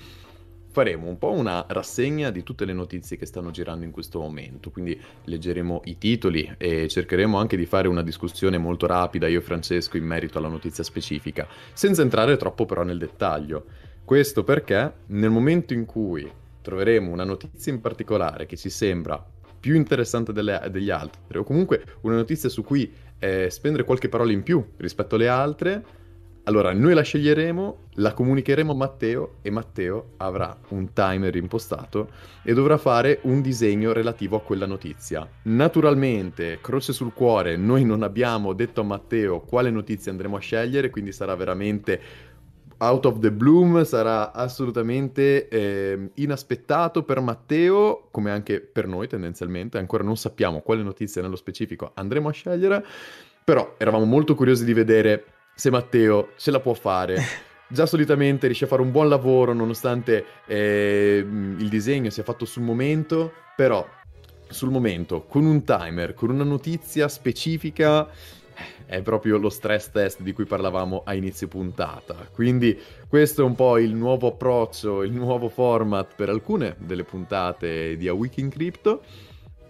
faremo un po' una rassegna di tutte le notizie che stanno girando in questo momento, quindi leggeremo i titoli e cercheremo anche di fare una discussione molto rapida io e Francesco in merito alla notizia specifica, senza entrare troppo però nel dettaglio. Questo perché nel momento in cui troveremo una notizia in particolare che ci sembra più interessante delle, degli altri, o comunque una notizia su cui eh, spendere qualche parola in più rispetto alle altre, allora noi la sceglieremo, la comunicheremo a Matteo e Matteo avrà un timer impostato e dovrà fare un disegno relativo a quella notizia. Naturalmente, croce sul cuore, noi non abbiamo detto a Matteo quale notizia andremo a scegliere, quindi sarà veramente out of the bloom, sarà assolutamente eh, inaspettato per Matteo, come anche per noi tendenzialmente, ancora non sappiamo quale notizia nello specifico andremo a scegliere, però eravamo molto curiosi di vedere se Matteo ce la può fare. Già solitamente riesce a fare un buon lavoro nonostante eh, il disegno sia fatto sul momento, però sul momento, con un timer, con una notizia specifica, è proprio lo stress test di cui parlavamo a inizio puntata. Quindi questo è un po' il nuovo approccio, il nuovo format per alcune delle puntate di A Week in Crypto.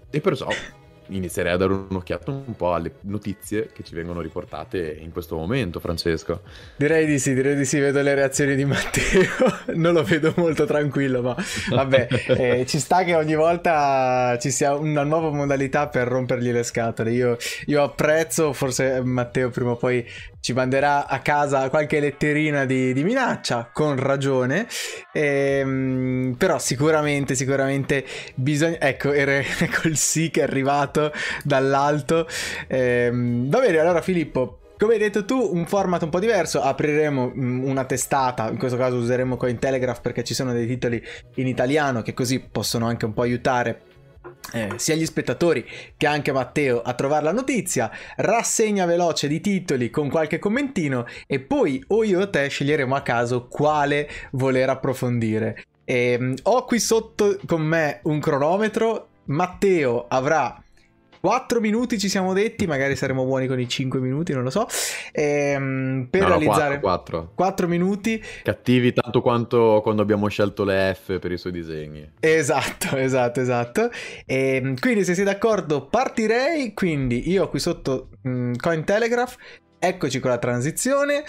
E perciò inizierei a dare un'occhiata un po' alle notizie che ci vengono riportate in questo momento, Francesco. Direi di sì, direi di sì, vedo le reazioni di Matteo, non lo vedo molto tranquillo, ma vabbè, eh, ci sta che ogni volta ci sia una nuova modalità per rompergli le scatole. Io, io apprezzo, forse Matteo prima o poi ci manderà a casa qualche letterina di, di minaccia, con ragione, ehm, però sicuramente, sicuramente bisogna... Ecco, era, ecco il sì che è arrivato dall'alto. Ehm, va bene, allora Filippo, come hai detto tu, un format un po' diverso, apriremo mm, una testata, in questo caso useremo Cointelegraph perché ci sono dei titoli in italiano che così possono anche un po' aiutare eh, sia gli spettatori che anche Matteo a trovare la notizia, rassegna veloce di titoli con qualche commentino e poi o io o te sceglieremo a caso quale voler approfondire. E, ehm, ho qui sotto con me un cronometro, Matteo avrà 4 minuti ci siamo detti, magari saremo buoni con i 5 minuti, non lo so. Ehm, per no, realizzare 4, 4. 4, minuti. Cattivi tanto quanto quando abbiamo scelto le F per i suoi disegni. Esatto, esatto, esatto. Ehm, quindi se siete d'accordo partirei, quindi io qui sotto mh, mm, Cointelegraph, eccoci con la transizione.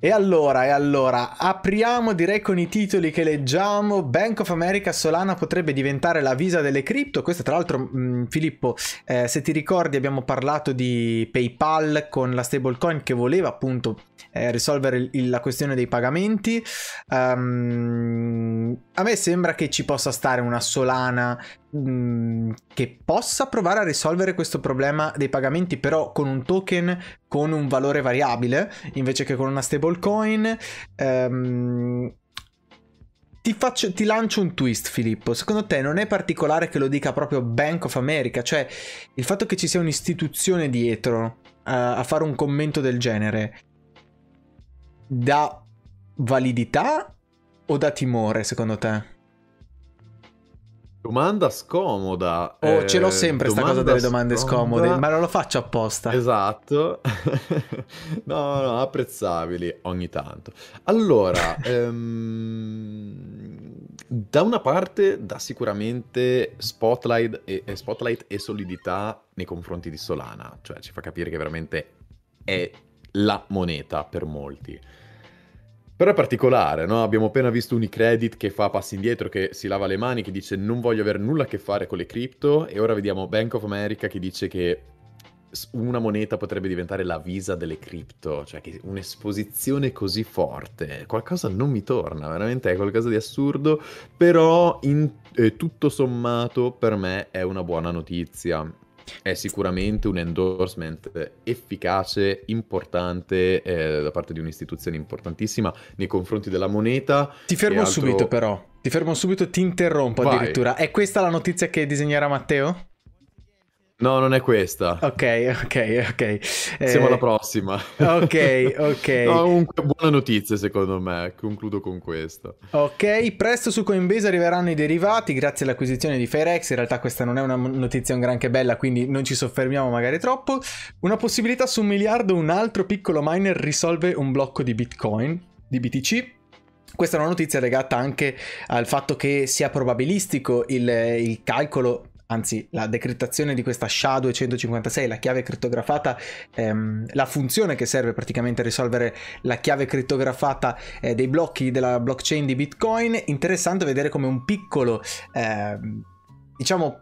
E allora, e allora, apriamo direi con i titoli che leggiamo. Bank of America Solana potrebbe diventare la visa delle cripto. Questo tra l'altro, mh, mm, Filippo, eh, se ti ricordi abbiamo parlato di PayPal con la stablecoin che voleva appunto eh, risolvere il, la questione dei pagamenti. Um, a me sembra che ci possa stare una Solana mh, che possa provare a risolvere questo problema dei pagamenti, però con un token con un valore variabile invece che con una stablecoin. Um, ti, faccio, ti, lancio un twist, Filippo. Secondo te non è particolare che lo dica proprio Bank of America? Cioè, il fatto che ci sia un'istituzione dietro uh, a fare un commento del genere dà validità o dà timore, secondo te? Domanda scomoda. Oh, ce l'ho eh, sempre sta cosa delle domande scomoda. scomode, ma non lo faccio apposta. Esatto. no, no, apprezzabili ogni tanto. Allora, ehm, da una parte dà sicuramente spotlight e, spotlight e solidità nei confronti di Solana, cioè ci fa capire che veramente è la moneta per molti. Però è particolare, no? Abbiamo appena visto Unicredit che fa passi indietro, che si lava le mani, che dice non voglio avere nulla a che fare con le cripto, e ora vediamo Bank of America che dice che una moneta potrebbe diventare la visa delle cripto, cioè che un'esposizione così forte, qualcosa non mi torna, veramente è qualcosa di assurdo, però in, eh, tutto sommato per me è una buona notizia è sicuramente un endorsement efficace, importante eh, da parte di un'istituzione importantissima nei confronti della moneta. Ti fermo altro... subito però, ti fermo subito, ti interrompo Vai. addirittura. È questa la notizia che disegnerà Matteo? No, non è questa. Ok, ok, ok. Siamo alla eh, prossima. Ok, ok. no, comunque buona notizia secondo me, concludo con questo. Ok, presto su Coinbase arriveranno i derivati grazie all'acquisizione di Firex, in realtà questa non è una notizia un granché bella, quindi non ci soffermiamo magari troppo. Una possibilità su un miliardo, un altro piccolo miner risolve un blocco di Bitcoin, di BTC. questa è una notizia legata anche al fatto che sia probabilistico il, il calcolo anzi la decrittazione di questa SHA-256, la chiave crittografata, ehm, la funzione che serve praticamente a risolvere la chiave crittografata eh, dei blocchi della blockchain di Bitcoin, interessante vedere come un piccolo, eh, diciamo,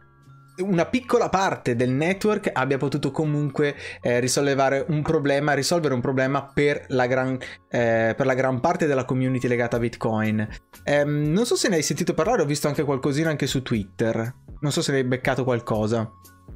una piccola parte del network abbia potuto comunque eh, risollevare un problema, risolvere un problema per la, gran, eh, per la gran parte della community legata a Bitcoin. Eh, non so se ne hai sentito parlare, ho visto anche qualcosina anche su Twitter. Non so se ne hai beccato qualcosa.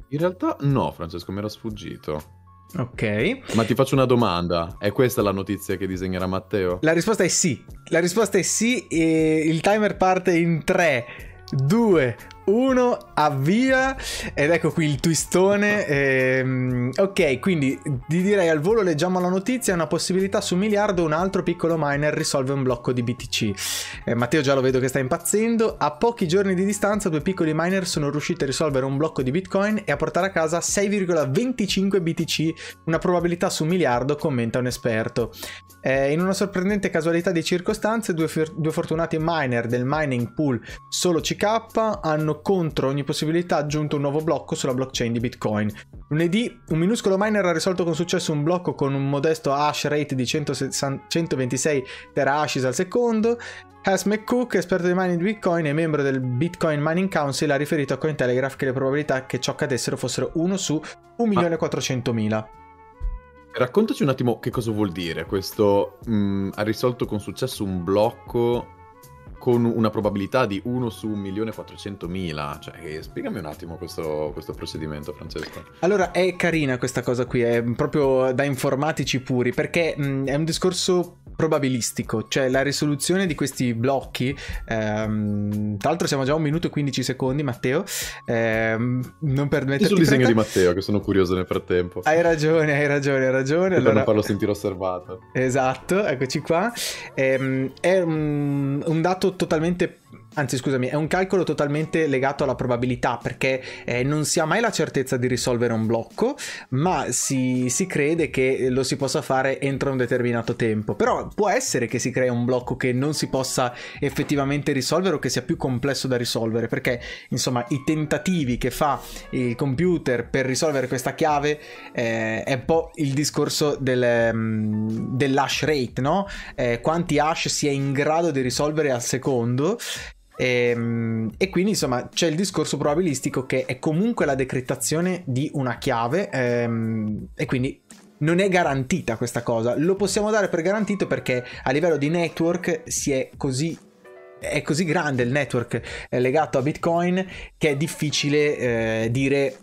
In realtà no, Francesco, mi era sfuggito. Ok. Ma ti faccio una domanda. È questa la notizia che disegnerà Matteo? La risposta è sì. La risposta è sì e il timer parte in 3, 2, 1, avvia ed ecco qui il twistone. Ehm, ok, quindi ti direi al volo leggiamo la notizia, una possibilità su miliardo, un altro piccolo miner risolve un blocco di BTC. Eh, Matteo già lo vedo che sta impazzendo, a pochi giorni di distanza due piccoli miner sono riusciti a risolvere un blocco di Bitcoin e a portare a casa 6,25 BTC, una probabilità su miliardo, commenta un esperto. Eh, in una sorprendente casualità di circostanze, due, due fortunati miner del mining pool solo CK hanno hanno contro ogni possibilità aggiunto un nuovo blocco sulla blockchain di Bitcoin. Lunedì un minuscolo miner ha risolto con successo un blocco con un modesto hash rate di 126 terahashes al secondo. Has McCook, esperto di mining di Bitcoin e membro del Bitcoin Mining Council, ha riferito a Cointelegraph che le probabilità che ciò accadessero fossero 1 su 1.400.000. Raccontaci un attimo che cosa vuol dire questo. Mh, mm, ha risolto con successo un blocco con una probabilità di 1 su 1.400.000. Cioè, eh, spiegami un attimo questo, questo, procedimento, Francesco. Allora, è carina questa cosa qui, è proprio da informatici puri, perché mh, è un discorso probabilistico, cioè la risoluzione di questi blocchi, ehm, tra l'altro siamo già a un minuto e 15 secondi, Matteo, ehm, non per metterti sul disegno di Matteo, che sono curioso nel frattempo. Hai ragione, hai ragione, hai ragione. Allora... Per non farlo sentire osservato. Esatto, eccoci qua. Ehm, è un, un dato totalmente Anzi, scusami, è un calcolo totalmente legato alla probabilità perché eh, non si ha mai la certezza di risolvere un blocco, ma si, si, crede che lo si possa fare entro un determinato tempo. Però può essere che si crei un blocco che non si possa effettivamente risolvere o che sia più complesso da risolvere, perché insomma i tentativi che fa il computer per risolvere questa chiave eh, è un po' il discorso del, um, dell'hash rate, no? Eh, quanti hash si è in grado di risolvere al secondo e, ehm, e, quindi insomma c'è il discorso probabilistico che è comunque la decrittazione di una chiave ehm, e quindi non è garantita questa cosa. Lo possiamo dare per garantito perché a livello di network si è così è così grande il network legato a Bitcoin che è difficile eh, dire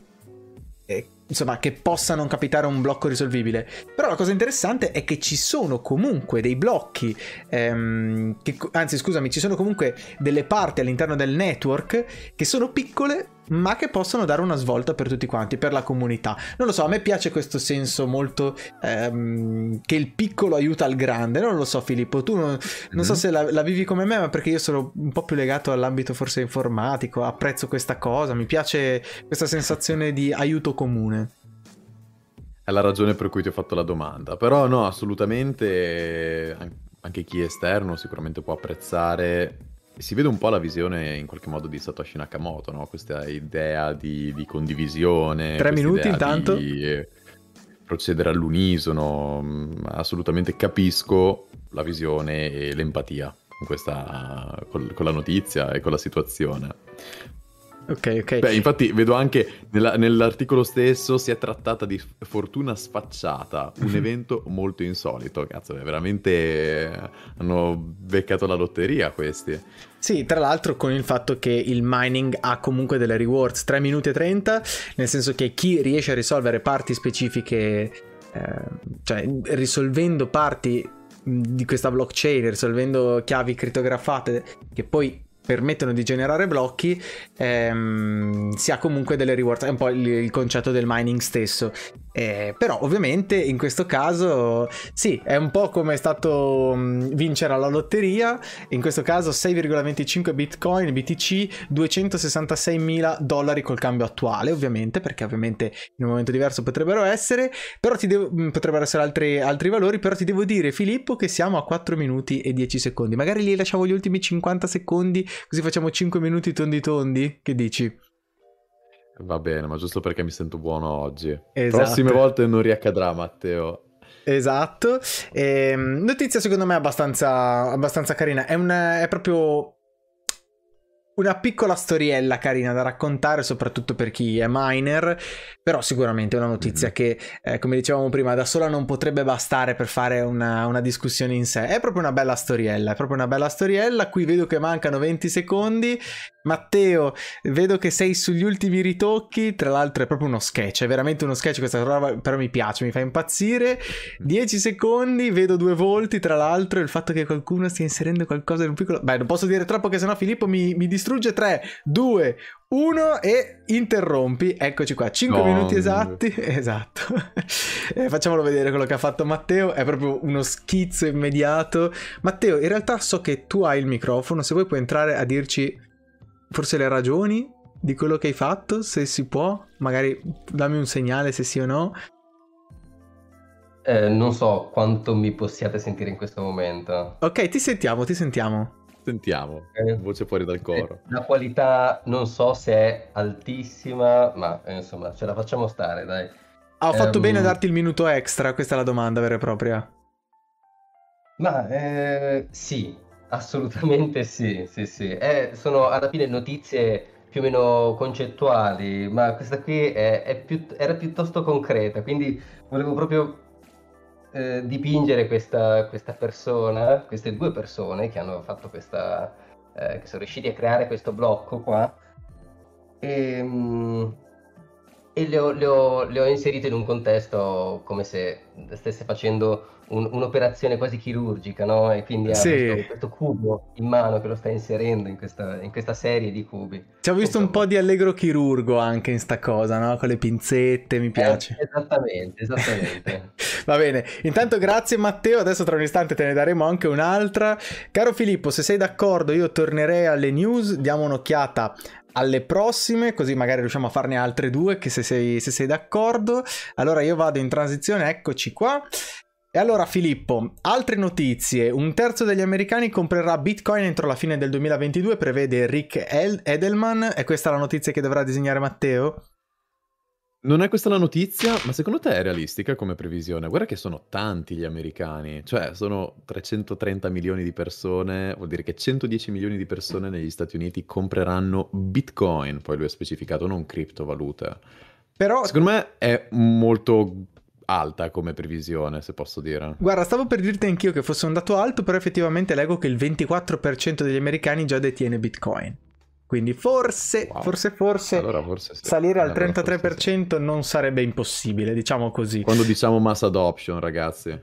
eh, insomma, che possa non capitare un blocco risolvibile. Però la cosa interessante è che ci sono comunque dei blocchi, ehm, che, anzi scusami, ci sono comunque delle parti all'interno del network che sono piccole ma che possono dare una svolta per tutti quanti, per la comunità. Non lo so, a me piace questo senso molto ehm, che il piccolo aiuta il grande. Non lo so, Filippo, tu non, non so mhm. se la, la, vivi come me, ma perché io sono un po' più legato all'ambito forse informatico, apprezzo questa cosa, mi piace questa sensazione di aiuto comune. È la ragione per cui ti ho fatto la domanda. Però no, assolutamente anche chi è esterno sicuramente può apprezzare si vede un po' la visione in qualche modo di Satoshi Nakamoto, no? questa idea di, di condivisione. Tre minuti intanto. Di eh, procedere all'unisono. Mm, assolutamente capisco la visione e l'empatia con, questa, con, con la notizia e con la situazione. Ok, ok. Beh, infatti vedo anche nella, nell'articolo stesso si è trattata di fortuna sfacciata, un evento molto insolito. Cazzo, veramente hanno beccato la lotteria questi. Sì, tra l'altro con il fatto che il mining ha comunque delle rewards 3 minuti e 30, nel senso che chi riesce a risolvere parti specifiche, eh, cioè risolvendo parti di questa blockchain, risolvendo chiavi crittografate che poi permettono di generare blocchi ehm, si ha comunque delle reward è un po' il, il concetto del mining stesso. Eh, però ovviamente in questo caso sì è un po' come è stato um, vincere alla lotteria. In questo caso 6,25 bitcoin BTC 266 mila dollari col cambio attuale ovviamente perché ovviamente in un momento diverso potrebbero essere però ti devo, mm, potrebbero essere altri, altri valori però ti devo dire Filippo che siamo a 4 minuti e 10 secondi. Magari gli lasciamo gli ultimi 50 secondi Così facciamo 5 minuti tondi tondi? Che dici? Va bene, ma giusto perché mi sento buono oggi. Esatto. Prossime volte non riaccadrà, Matteo. Esatto. E, ehm, notizia secondo me abbastanza, abbastanza carina. È, un, è proprio una piccola storiella carina da raccontare, soprattutto per chi è miner, però sicuramente è una notizia mm-hmm. che, eh, come dicevamo prima, da sola non potrebbe bastare per fare una, una, discussione in sé. È proprio una bella storiella, è proprio una bella storiella. Qui vedo che mancano 20 secondi. Matteo, vedo che sei sugli ultimi ritocchi, tra l'altro è proprio uno sketch, è veramente uno sketch questa roba, però mi piace, mi fa impazzire. 10 secondi, vedo due volti, tra l'altro, il fatto che qualcuno stia inserendo qualcosa in un piccolo... Beh, non posso dire troppo che sennò Filippo mi, mi distrugge 3, 2, 1 e interrompi. Eccoci qua, 5 no, minuti esatti. Esatto. eh, facciamolo vedere quello che ha fatto Matteo. È proprio uno schizzo immediato. Matteo, in realtà so che tu hai il microfono. Se vuoi puoi entrare a dirci forse le ragioni di quello che hai fatto, se si può. Magari dammi un segnale se sì o no. Eh, non so quanto mi possiate sentire in questo momento. Ok, ti sentiamo, ti sentiamo. Sentiamo, eh, voce fuori dal coro. La qualità non so se è altissima, ma eh, insomma ce la facciamo stare, dai. Ah, ho fatto um, bene a darti il minuto extra, questa è la domanda vera e propria. Ma eh, sì, assolutamente sì, sì, sì. Eh, sono alla fine notizie più o meno concettuali, ma questa qui è, è più, era piuttosto concreta, quindi volevo proprio eh, dipingere questa, questa, persona, queste due persone che hanno fatto questa, eh, che sono riusciti a creare questo blocco qua, e, um, e le, ho, le, ho, le, ho, inserite in un contesto come se stesse facendo un, un'operazione quasi chirurgica, no? E quindi ha sì. questo, questo, cubo in mano che lo sta inserendo in questa, in questa serie di cubi. Ci ho visto un po' di allegro chirurgo anche in sta cosa, no? Con le pinzette, mi eh, piace. Eh, esattamente, esattamente. Va bene, intanto grazie Matteo, adesso tra un istante te ne daremo anche un'altra. Caro Filippo, se sei d'accordo io tornerei alle news, diamo un'occhiata alle prossime, così magari riusciamo a farne altre due, che se sei, se sei d'accordo. Allora io vado in transizione, eccoci qua. E allora Filippo, altre notizie. Un terzo degli americani comprerà Bitcoin entro la fine del 2022, prevede Rick Edelman. È questa la notizia che dovrà disegnare Matteo? Non è questa la notizia, ma secondo te è realistica come previsione? Guarda che sono tanti gli americani, cioè sono 330 milioni di persone, vuol dire che 110 milioni di persone negli Stati Uniti compreranno Bitcoin, poi lui ha specificato non criptovalute. Però secondo me è molto alta come previsione, se posso dire. Guarda, stavo per dirti anch'io che fosse un dato alto, però effettivamente leggo che il 24% degli americani già detiene Bitcoin. Quindi forse, wow. forse, forse, allora forse sì. salire al allora 33% sì. non sarebbe impossibile, diciamo così. Quando diciamo mass adoption, ragazzi.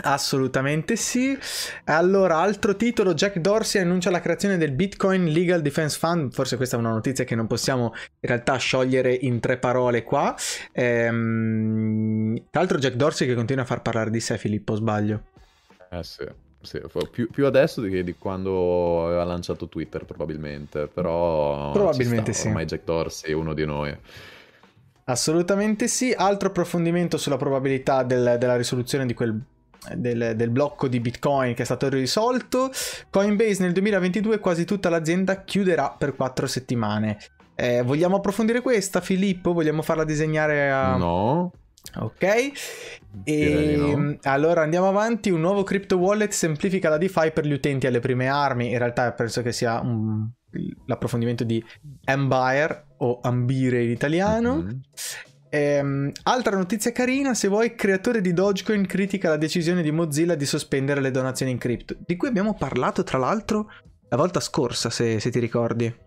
Assolutamente sì. Allora, altro titolo, Jack Dorsey annuncia la creazione del Bitcoin Legal Defense Fund, forse questa è una notizia che non possiamo in realtà sciogliere in tre parole qua. Ehm... Tra l'altro Jack Dorsey che continua a far parlare di sé, Filippo, sbaglio. Eh sì. Sì, più, più, adesso di, di, quando aveva lanciato Twitter probabilmente, però probabilmente sta, sì. ormai Jack Dorsey è uno di noi. Assolutamente sì. Altro approfondimento sulla probabilità del, della risoluzione di quel del, del, blocco di Bitcoin che è stato risolto. Coinbase nel 2022 quasi tutta l'azienda chiuderà per 4 settimane. Eh, vogliamo approfondire questa, Filippo? Vogliamo farla disegnare a... No. Ok, e no. allora andiamo avanti. Un nuovo crypto wallet semplifica la DeFi per gli utenti alle prime armi. In realtà penso che sia un... l'approfondimento di Ambire o Ambire in italiano. Mm-hmm. Ehm, altra notizia carina, se vuoi, creatore di Dogecoin critica la decisione di Mozilla di sospendere le donazioni in cripto, di cui abbiamo parlato tra l'altro la volta scorsa, se, se ti ricordi.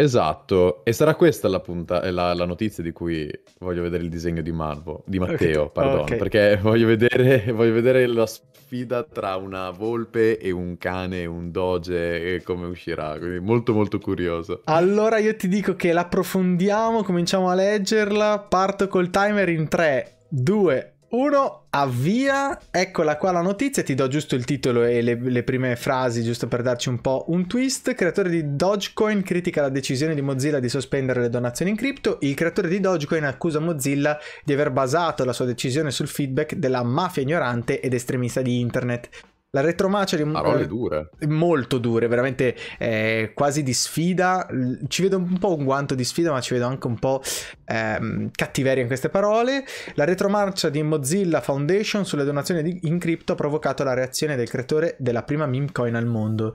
Esatto, e sarà questa la, punta- la, la notizia di cui voglio vedere il disegno di Marvo, di Matteo, Ok, pardon, ok. perché voglio vedere, voglio vedere la sfida tra una volpe e un cane un doge e come uscirà, quindi molto molto curioso. Allora io ti dico che l'approfondiamo, cominciamo a leggerla, parto col timer in 3, 2, 1, avvia, eccola qua la notizia, ti do giusto il titolo e le, le prime frasi giusto per darci un po' un twist. Creatore di Dogecoin critica la decisione di Mozilla di sospendere le donazioni in cripto, il creatore di Dogecoin accusa Mozilla di aver basato la sua decisione sul feedback della mafia ignorante ed estremista di internet. La retromarcia di Parole eh, dure. molto dure, veramente eh, quasi di sfida. Ci vedo un po' un guanto di sfida, ma ci vedo anche un po' ehm, cattiveria in queste parole. La retromarcia di Mozilla Foundation sulle donazioni di- in cripto ha provocato la reazione del creatore della prima meme coin al mondo.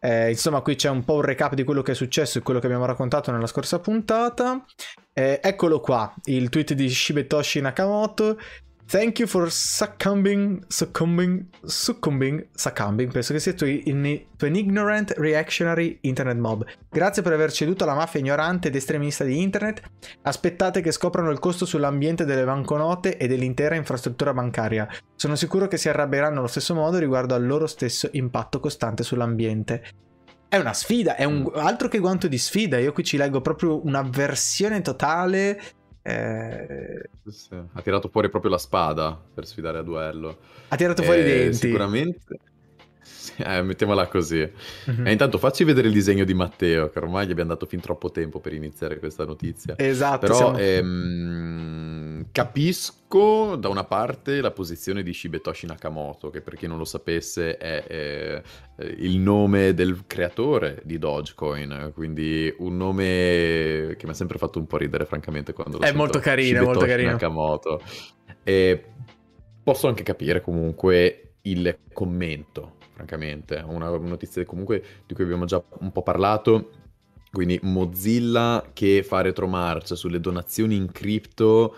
Eh, insomma, qui c'è un po' un recap di quello che è successo e quello che abbiamo raccontato nella scorsa puntata. Eh, eccolo qua, il tweet di Shibetoshi Nakamoto. Thank you for succumbing, succumbing, succumbing, succumbing, penso che sia to, in, an ignorant reactionary internet mob. Grazie per aver ceduto alla mafia ignorante ed estremista di internet. Aspettate che scoprano il costo sull'ambiente delle banconote e dell'intera infrastruttura bancaria. Sono sicuro che si arrabbieranno allo stesso modo riguardo al loro stesso impatto costante sull'ambiente. È una sfida, è un altro che guanto di sfida. Io qui ci leggo proprio un'avversione totale. Eh. Ha tirato fuori proprio la spada per sfidare a duello. ha tirato fuori i Eh, denti. Sicuramente. Eh, mettiamola così. Mhm. E intanto facci vedere il disegno di Matteo, che ormai gli abbiamo dato fin troppo tempo per iniziare questa notizia. Esatto. Però siamo- ehm, capisco da una parte la posizione di Shibetoshi Nakamoto, che per chi non lo sapesse è, è- è il nome del creatore di Dogecoin, quindi un nome che mi ha sempre fatto un po' ridere francamente quando lo È sento. molto carino, è molto Shibetoshi carino. Nakamoto. E posso anche capire comunque il commento, francamente, una notizia comunque di cui abbiamo già un po' parlato. Quindi Mozilla che fa retromarcia sulle donazioni in cripto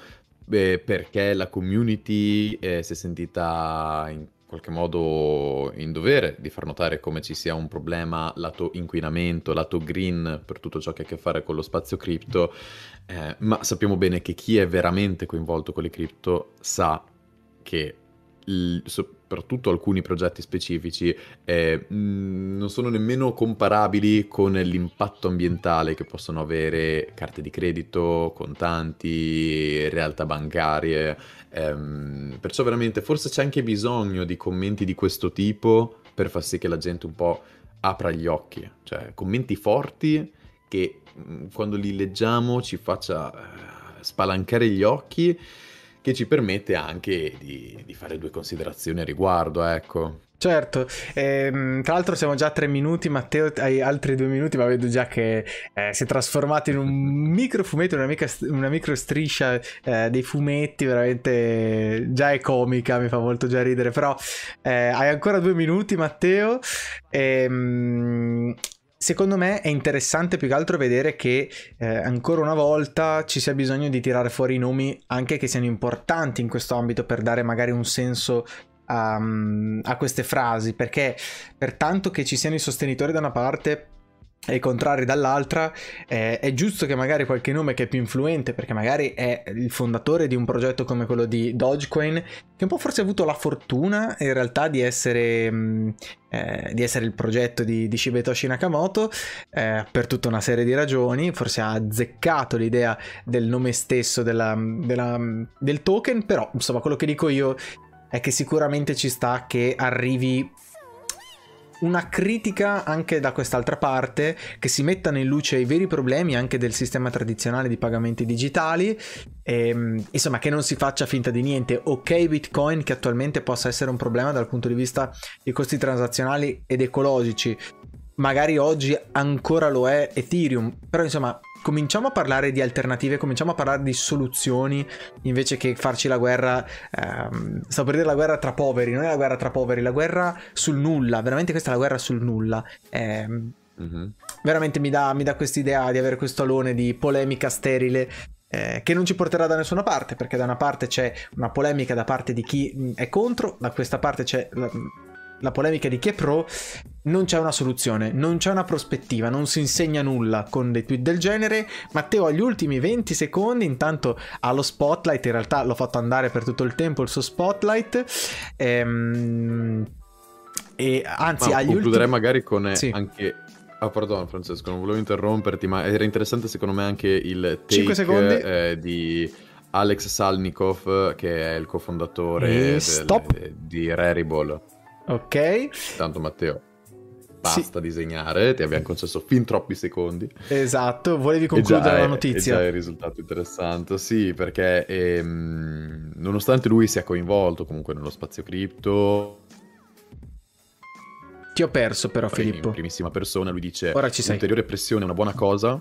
perché la community eh, si è sentita in qualche modo in dovere di far notare come ci sia un problema lato inquinamento, lato green per tutto ciò che ha a che fare con lo spazio cripto, eh, ma sappiamo bene che chi è veramente coinvolto con le cripto sa che soprattutto alcuni progetti specifici eh, non sono nemmeno comparabili con l'impatto ambientale che possono avere carte di credito, contanti, realtà bancarie. ehm, perciò veramente forse c'è anche bisogno di commenti di questo tipo per far sì che la gente un po' apra gli occhi, cioè commenti forti che quando li leggiamo ci faccia eh, spalancare gli occhi che ci permette anche di, di fare due considerazioni a riguardo, ecco. Certo, ehm, tra l'altro siamo già a tre minuti, Matteo hai altri due minuti, ma vedo già che eh, si è trasformato in un micro fumetto, una, mica- una micro striscia eh, dei fumetti, veramente già è comica, mi fa molto già ridere, però eh, hai ancora due minuti Matteo. Ehm, Secondo me è interessante più che altro vedere che eh, ancora una volta ci sia bisogno di tirare fuori i nomi anche che siano importanti in questo ambito per dare magari un senso a, a queste frasi, perché per tanto che ci siano i sostenitori da una parte e contrari dall'altra, eh, è giusto che magari qualche nome che è più influente, perché magari è il fondatore di un progetto come quello di Dogecoin, che un po' forse ha avuto la fortuna in realtà di essere, mh, eh, di essere il progetto di, di Shibetoshi Nakamoto, eh, per tutta una serie di ragioni, forse ha azzeccato l'idea del nome stesso della- della- del token, però insomma quello che dico io è che sicuramente ci sta che arrivi una critica anche da quest'altra parte che si mettano in luce i veri problemi anche del sistema tradizionale di pagamenti digitali. E, insomma che non si faccia finta di niente. Ok bitcoin che attualmente possa essere un problema dal punto di vista dei costi transazionali ed ecologici magari oggi ancora lo è ethereum però insomma cominciamo a parlare di alternative cominciamo a parlare di soluzioni invece che farci la guerra ehm, stavo per dire la guerra tra poveri non è la guerra tra poveri la guerra sul nulla veramente questa è la guerra sul nulla Ehm, Mhm. veramente mi dà, mi dà quest'idea di avere questo alone di polemica sterile eh, che non ci porterà da nessuna parte perché da una parte c'è una polemica da parte di chi mh, è contro da questa parte c'è la- la polemica di pro, non c'è una soluzione, non c'è una prospettiva, non si insegna nulla con dei tweet del genere. Matteo agli ultimi 20 secondi, intanto ha lo spotlight, in realtà l'ho fatto andare per tutto il tempo il suo spotlight. Ehm, e anzi, Ma agli concluderei ultimi... magari con eh, Sì. anche... Ah, perdona Francesco, non volevo interromperti, ma era interessante secondo me anche il take eh, di Alex Salnikov, che è il cofondatore E del- di Rarible. Ok, Tanto Matteo, basta disegnare, ti abbiamo concesso fin troppi secondi. esatto. Volevi concludere è- la notizia? È già il risultato interessante, sì, perché ehm, nonostante lui sia coinvolto comunque nello spazio cripto, Ti ho perso però, in Filippo. primissima persona, lui dice Ora ci sei. ulteriore pressione è una buona cosa.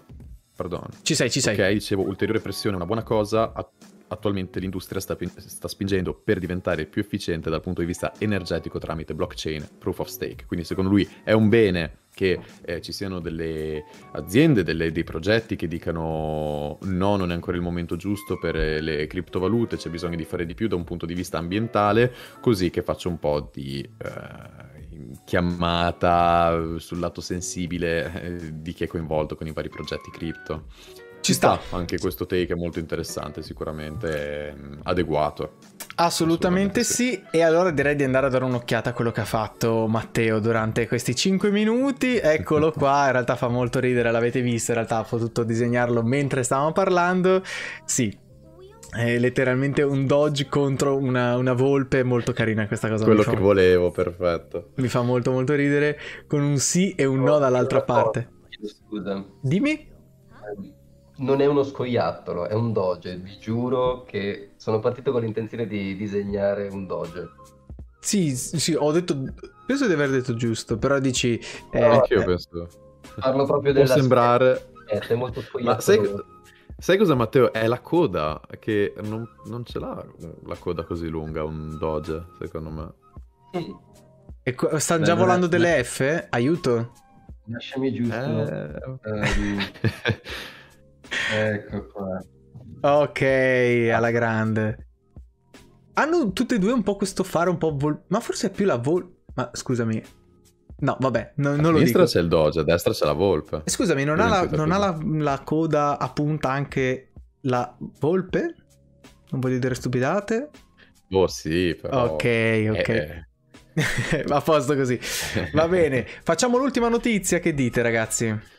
Perdona. Ci sei, ci sei. Ok, dicevo, ulteriore pressione è una buona cosa. At- attualmente l'industria sta, sta spingendo per diventare più efficiente dal punto di vista energetico tramite blockchain, proof of stake. Quindi secondo lui è un bene che eh, ci siano delle aziende, delle- dei progetti che dicano no, non è ancora il momento giusto per eh, le criptovalute, c'è bisogno di fare di più da un punto di vista ambientale, così che faccio un po' di eh, chiamata sul lato sensibile eh, di chi è coinvolto con i vari progetti cripto. Ci sta. Anche questo take è molto interessante, sicuramente ehm, adeguato. Assolutamente Assolutamente sì. E allora direi di andare a dare un'occhiata a quello che ha fatto Matteo durante questi 5 minuti. Eccolo qua, in realtà fa molto ridere, l'avete visto, in realtà ho potuto disegnarlo mentre stavamo parlando. Sì. È letteralmente un dodge contro una, una volpe, molto carina questa cosa. Quello che volevo, perfetto. mi fa molto molto ridere, con un sì e un no dall'altra parte. Chiedo Scusa. Dimmi? Non è uno scoiattolo, è un doge. Vi giuro che sono partito con l'intenzione di disegnare un doge. Sì, sì, ho detto... Penso di aver detto giusto, però dici... eh, No, Anche io eh, penso. Parlo proprio Può della sembrare... è molto Ma sai, scoiattolo. sai cosa Matteo? È la coda, che non, non ce l'ha la coda così lunga, un Doge, secondo me. Sì, e co- stanno già è- volando delle F? Aiuto. lasciami giusto. Eh... Ehm, ecco qua. Ok, alla grande. Hanno tutte e due un po' questo fare un po' vol... Ma forse è più la vol... Ma scusami. No, vabbè, no- a non lo sinistra dico. c'è il Doge, a destra c'è la volpe. Scusami, non Io ha, non la, non ha la, la coda a punta anche la volpe? Non voglio dire stupidate. Oh sì, però... Ok, ok. Eh, a posto così. Va bene, facciamo l'ultima notizia. Che dite, ragazzi?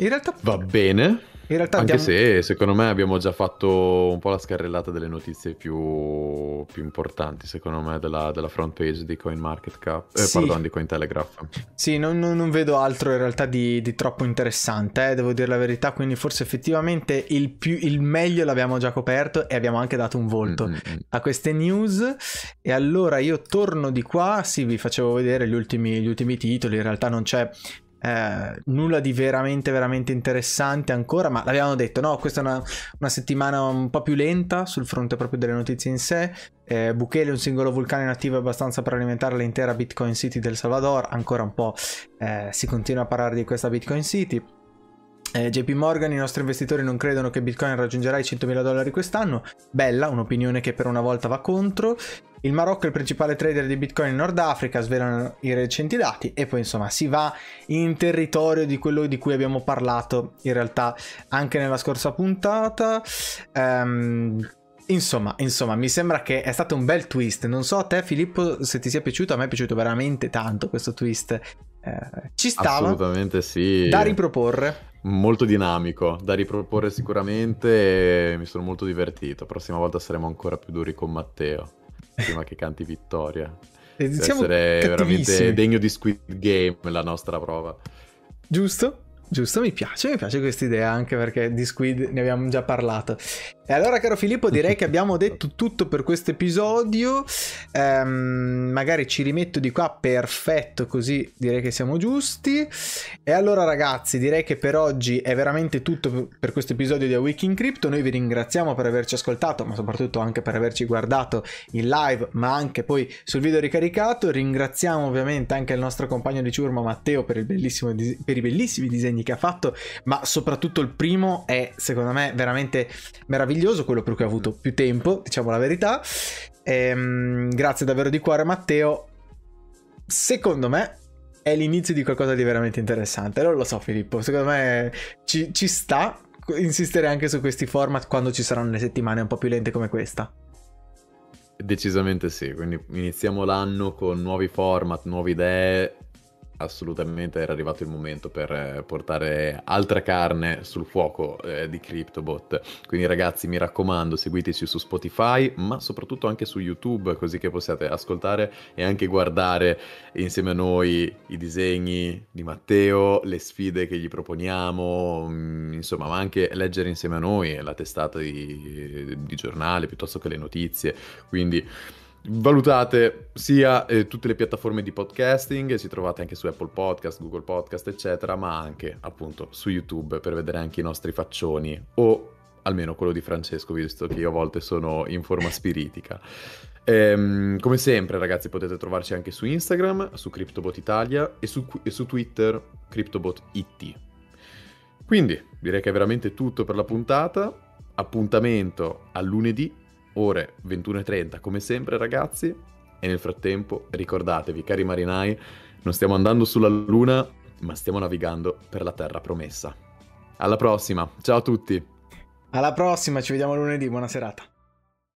In realtà, Va bene. in realtà Anche abbiamo... se secondo me abbiamo già fatto un po' la scarrellata delle notizie più, più importanti, secondo me, della, della front page di CoinMarketCap, eh, Sì. pardon, di Cointelegraph. Sì, non, non- vedo altro in realtà di, di troppo interessante, eh, devo dire la verità, quindi forse effettivamente il, più, il meglio l'abbiamo già coperto e abbiamo anche dato un volto Mm, mm, mm. a queste news. E allora io torno di qua, sì, vi facevo vedere gli ultimi, gli ultimi titoli, in realtà non c'è eh, nulla di veramente, veramente interessante ancora, ma l'abbiamo detto, no, questa è una, una settimana un po' più lenta sul fronte proprio delle notizie in sé. Eh, Bukele un singolo vulcano inattivo abbastanza per alimentare l'intera Bitcoin City del Salvador, ancora un po' eh, si continua a parlare di questa Bitcoin City. Eh, JP Morgan, i nostri investitori non credono che Bitcoin raggiungerà i 100.000 dollari quest'anno. Bella, un'opinione che per una volta va contro. Il Marocco è il principale trader di Bitcoin in Nord Africa, svelano i recenti dati e poi insomma si va in territorio di quello di cui abbiamo parlato in realtà anche nella scorsa puntata. Ehm, insomma, insomma, mi sembra che è stato un bel twist. Non so a te Filippo se ti sia piaciuto, a me è piaciuto veramente tanto questo twist. Eh, ci stava Assolutamente sì. da riproporre. Molto dinamico, da riproporre sicuramente mi sono molto divertito. Prossima volta saremo ancora più duri con Matteo, prima che canti vittoria. Eh, Deve Siamo essere veramente degno di Squid Game la nostra prova. Giusto? Giusto, mi piace, mi piace questa idea anche perché di Squid ne abbiamo già parlato. E allora, caro Filippo, direi che abbiamo detto tutto per questo episodio. Ehm, magari ci rimetto di qua, perfetto, così direi che siamo giusti. E allora, ragazzi, direi che per oggi è veramente tutto per questo episodio di A Week in Crypto. Noi vi ringraziamo per averci ascoltato, ma soprattutto anche per averci guardato in live, ma anche poi sul video ricaricato. Ringraziamo ovviamente anche il nostro compagno di ciurma Matteo per, dis- per i bellissimi disegni che ha fatto, ma soprattutto il primo è secondo me veramente meraviglioso, quello per cui ho avuto più tempo, diciamo la verità. Ehm, grazie davvero di cuore Matteo secondo me è l'inizio di qualcosa di veramente interessante. Non lo so, Filippo. Secondo me ci, ci sta insistere anche su questi format quando ci saranno le settimane un po' più lente come questa. Decisamente sì, quindi iniziamo l'anno con nuovi format, nuove idee assolutamente era arrivato il momento per eh, portare altra carne sul fuoco eh, di CryptoBot. Quindi ragazzi mi raccomando seguiteci su Spotify ma soprattutto anche su YouTube così che possiate ascoltare e anche guardare insieme a noi i disegni di Matteo, le sfide che gli proponiamo, mm, insomma ma anche leggere insieme a noi la testata di, di giornale piuttosto che le notizie. Quindi Valutate sia eh, tutte le piattaforme di podcasting, ci trovate anche su Apple Podcast, Google Podcast, eccetera, ma anche appunto su YouTube per vedere anche i nostri faccioni o almeno quello di Francesco, visto che io a volte sono in forma spiritica. Ehm, come sempre, ragazzi, potete trovarci anche su Instagram, su CryptoBot Italia e su, e su Twitter, CryptoBot IT. Quindi direi che è veramente tutto per la puntata. Appuntamento a lunedì ore 21.30 come sempre ragazzi. E nel frattempo ricordatevi cari marinai non stiamo andando sulla luna ma stiamo navigando per la terra promessa. Alla prossima. Ciao a tutti. Alla prossima ci vediamo lunedì. Buona serata